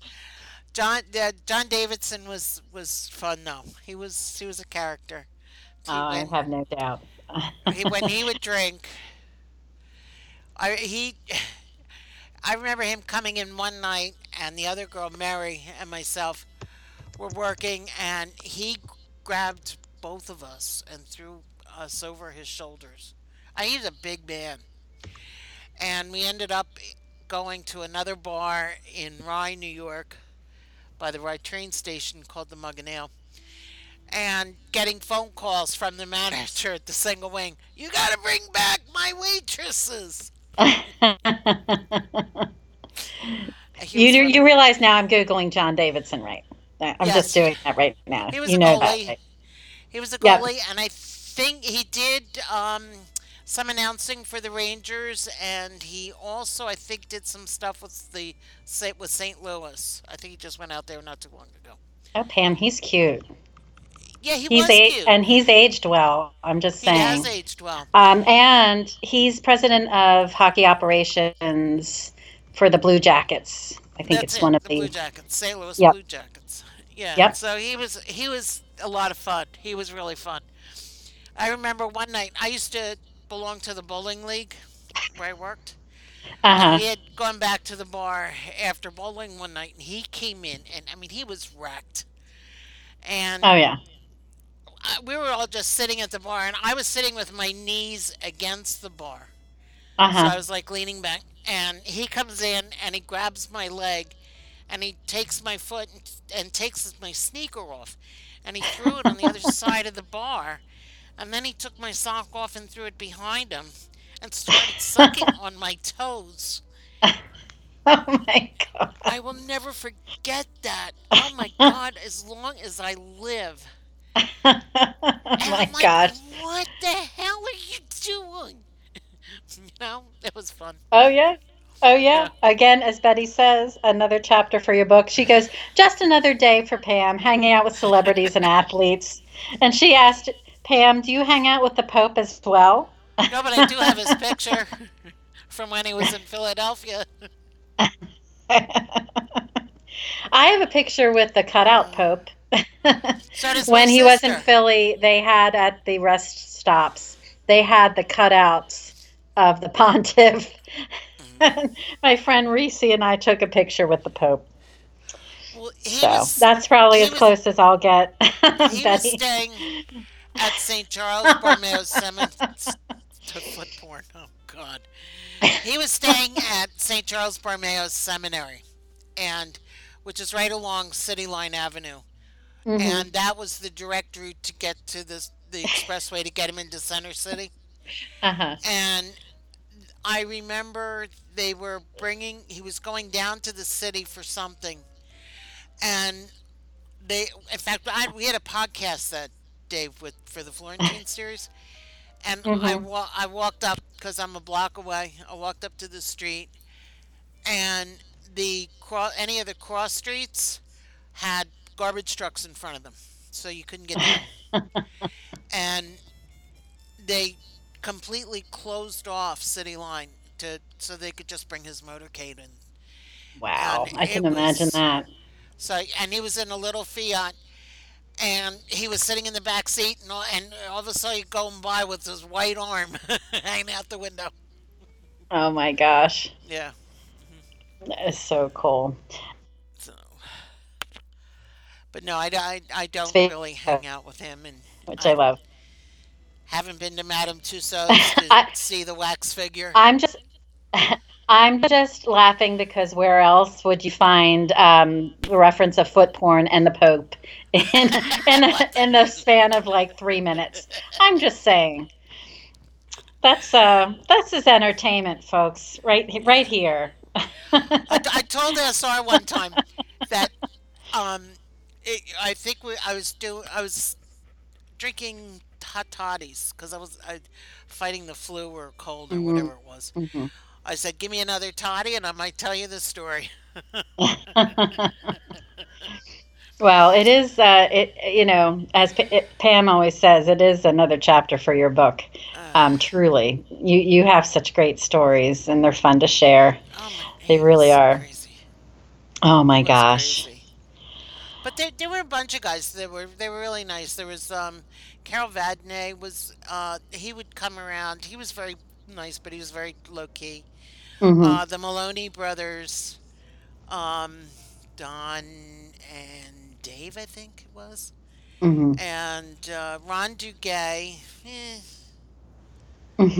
John uh, John Davidson was was fun though. He was he was a character. He, Oh, I have no doubt. he, when he would drink, I he. I remember him coming in one night, and the other girl, Mary, and myself were working, and he grabbed both of us and threw us over his shoulders. I, he's a big man. And we ended up going to another bar in Rye, New York, by the Rye train station called the Mug and Ale, and getting phone calls from the manager at the single wing. You got to bring back my waitresses. You was do, one of- you realize now I'm googling John Davidson, right? I'm Yes. just doing that right now. He was you a know that. goalie. right? He was a Yep. goalie, and I think he did um, some announcing for the Rangers, and he also, I think, did some stuff with the with St. Louis. I think he just went out there not too long ago. Oh, Pam, he's cute. Yeah, he He's was a- cute. and he's aged well. I'm just saying. he has aged well. Um, and he's president of hockey operations for the Blue Jackets. I think That's it's it, one of the the. Blue Jackets, St. Louis Yep. Blue Jackets. Yeah. Yep. So he was he was a lot of fun. He was really fun. I remember one night I used to belong to the bowling league where I worked. Uh We had gone back to the bar after bowling one night, and he came in, and I mean, he was wrecked. And Oh yeah. We were all just sitting at the bar, and I was sitting with my knees against the bar. uh-huh. So I was like leaning back, and he comes in and he grabs my leg, and he takes my foot and, and takes my sneaker off, and he threw it on the other side of the bar, and then he took my sock off and threw it behind him, and started sucking on my toes. Oh my god. I will never forget that. Oh my God, as long as I live. oh my like, gosh. What the hell are you doing? you know, it was fun. Oh yeah. Oh yeah. Again, as Betty says, another chapter for your book. She goes, just another day for Pam, hanging out with celebrities and athletes. And she asked Pam, "Do you hang out with the Pope as well?" No, but I do have his picture from when he was in Philadelphia. I have a picture with the cutout mm. Pope. So when he was in. Philly, they had at the rest stops, they had the cutouts of the pontiff. Mm-hmm. My friend Reese and I took a picture with the Pope. Well, he So was, that's probably as was- close as I'll get. he was staying at St. Charles Borromeo Cemetery. To foot porn. Oh, God. He was staying at St. Charles Borromeo Seminary, and which is right along City Line Avenue. Mhm. and that was the direct route to get to this the expressway to get him into Center City. Uh-huh. And I remember they were bringing. He was going down to the city for something, and they. In fact, I, we had a podcast that day with for the Florentine series, and I Mhm. wa- I walked up because I'm a block away. I walked up to the street, and the cro- any of the cross streets had garbage trucks in front of them, so you couldn't get down. and they completely closed off City Line to so they could just bring his motorcade in. Wow, And I can it imagine that. So and he was in a little Fiat, and he was sitting in the back seat, and all, and all of a sudden going by with his white arm hanging out the window. Oh my gosh, Yeah. that is so cool. So, but no, I, I, I don't really hang out with him, and Which I love. Haven't been to Madame Tussauds to I- see the wax figure. I'm just, I'm just laughing because where else would you find um, the reference of foot porn and the Pope in in, in the span of like three minutes? I'm just saying. That's uh, that's his entertainment, folks. Right, right here. I, I told SR one time that um, it, I think we, I was doing I was drinking hot toddies because I was I, fighting the flu or cold or Mhm. whatever it was. Mhm. I said, "Give me another toddy, and I might tell you the story." well, it is. Uh, it you know, as P- it, Pam always says, it is another chapter for your book. Uh, Um, truly, you you have such great stories, and they're fun to share. oh they really are. Crazy. Oh my gosh. crazy. But there, there were a bunch of guys that were they were really nice. There was um, Carol Vadnais was uh, he would come around. He was very nice, but he was very low key. hmm Uh, the Maloney brothers, um, Don and Dave, I think it was, hmm and uh, Ron Duguay. Eh,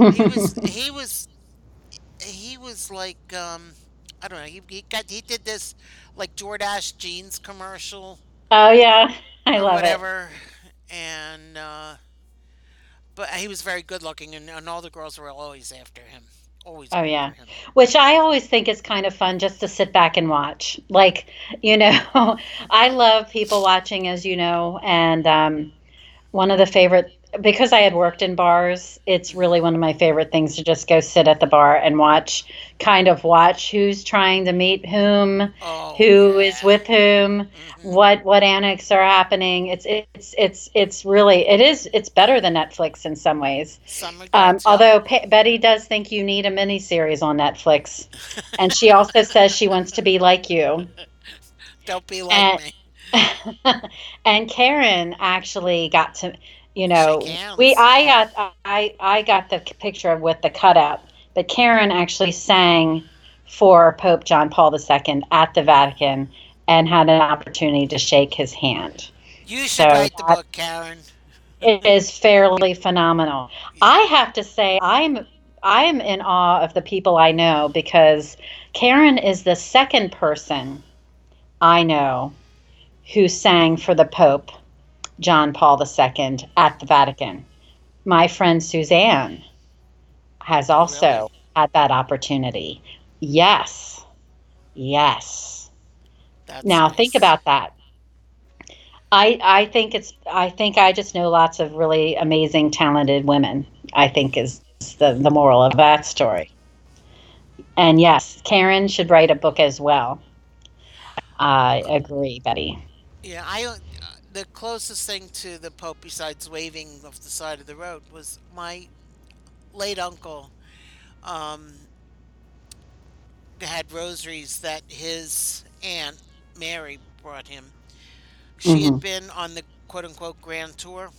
he was he was he was like um, I don't know. He, he got he did this like Jordache jeans commercial oh yeah, I love it. whatever, and uh, but he was very good looking, and, and all the girls were always after him. Always. Oh, yeah. him. Which I always think is kind of fun just to sit back and watch. Like, you know, I love people watching, as you know, and um, one of the favorite because I had worked in bars, it's really one of my favorite things to just go sit at the bar and watch, kind of watch who's trying to meet whom, Oh, who is yeah. with whom, Mhm. what what annex are happening. It's it's it's it's really it is it's better than Netflix in some ways. Some Um, although pa Betty does think you need a miniseries on Netflix, and she also says she wants to be like you. Don't be like and- me. and Karen actually got to, you know, we I got I I got the picture with the cutout, but Karen actually sang for Pope John Paul II at the Vatican and had an opportunity to shake his hand. You should so write the that- book, Karen. It is fairly phenomenal. I have to say I'm I'm in awe of the people I know because Karen is the second person I know who sang for the Pope John Paul II at the Vatican. My friend Suzanne has also Really? had that opportunity. Yes. Yes. That's Now nice. think about that. I I think it's I think I just know lots of really amazing talented women. I think is the the moral of that story. And yes, Karen should write a book as well. I agree, Betty. Yeah, I uh, the closest thing to the Pope besides waving off the side of the road was my late uncle. Um, had rosaries that his aunt Mary brought him. She had Mhm. been on the quote unquote grand tour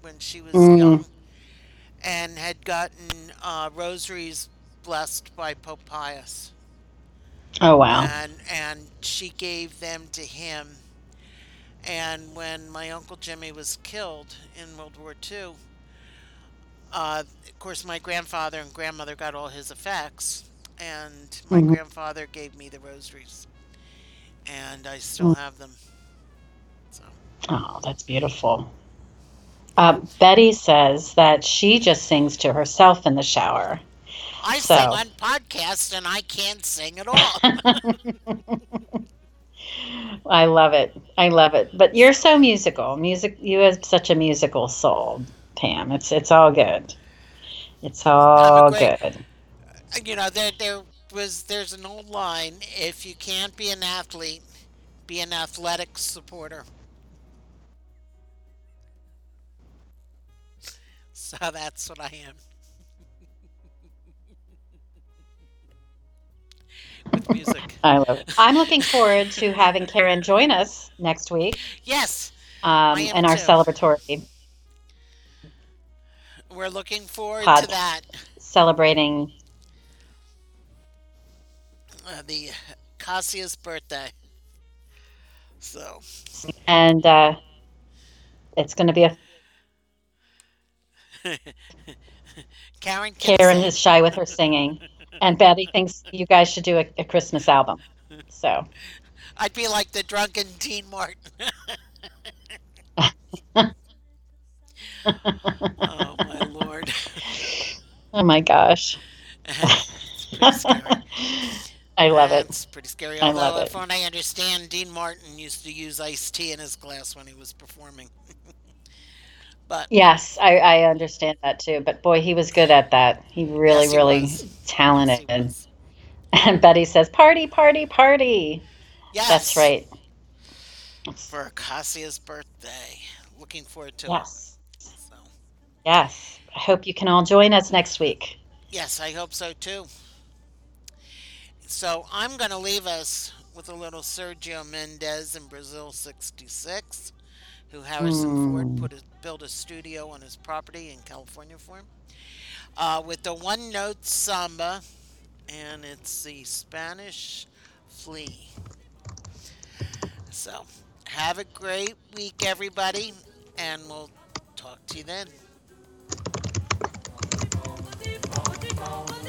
when she was Mm. young and had gotten uh, rosaries blessed by Pope Pius Oh wow. and and she gave them to him. And when my uncle Jimmy was killed in World War II, uh, of course, my grandfather and grandmother got all his effects, and my Mhm. grandfather gave me the rosaries, and I still have them. So Oh, that's beautiful. Uh, Betty says that she just sings to herself in the shower. I So- sing on podcasts, and I can't sing at all. I love it. I love it. But you're so musical. Music. You have such a musical soul, Pam. It's it's all good. It's all great- good. you know, there there was there's an old line: if you can't be an athlete, be an athletic supporter. So that's what I am. With music. I love it. I'm looking forward to having Karen join us next week Yes, um, in our too. celebratory we're looking forward Pod- to that. celebrating. Uh, the Cassia's birthday. So, And uh, it's going to be a Karen Karen is shy with her singing, and Betty thinks you guys should do a, a Christmas album. So I'd be like the drunken Dean Martin. oh my lord. Oh my gosh. It's pretty scary. I love it. It's pretty scary. I Although, love it. from what I understand, Dean Martin used to use iced tea in his glass when he was performing. but Yes, I, I understand that too. But boy, he was good at that. He really, Yes, he really was. yes, talented. was. And Betty says, "Party, party, party." Yes, That's right. For Acacia's birthday. Looking forward to Yes. it. Yes. I hope you can all join us next week. yes, I hope so too. So I'm going to leave us with a little Sergio Mendes in Brasil 66, who Harrison Ford Mm. put a, built a studio on his property in California for him. Uh, with the one note samba, and it's the Spanish flea. So have a great week, everybody, and we'll talk to you then. Oh.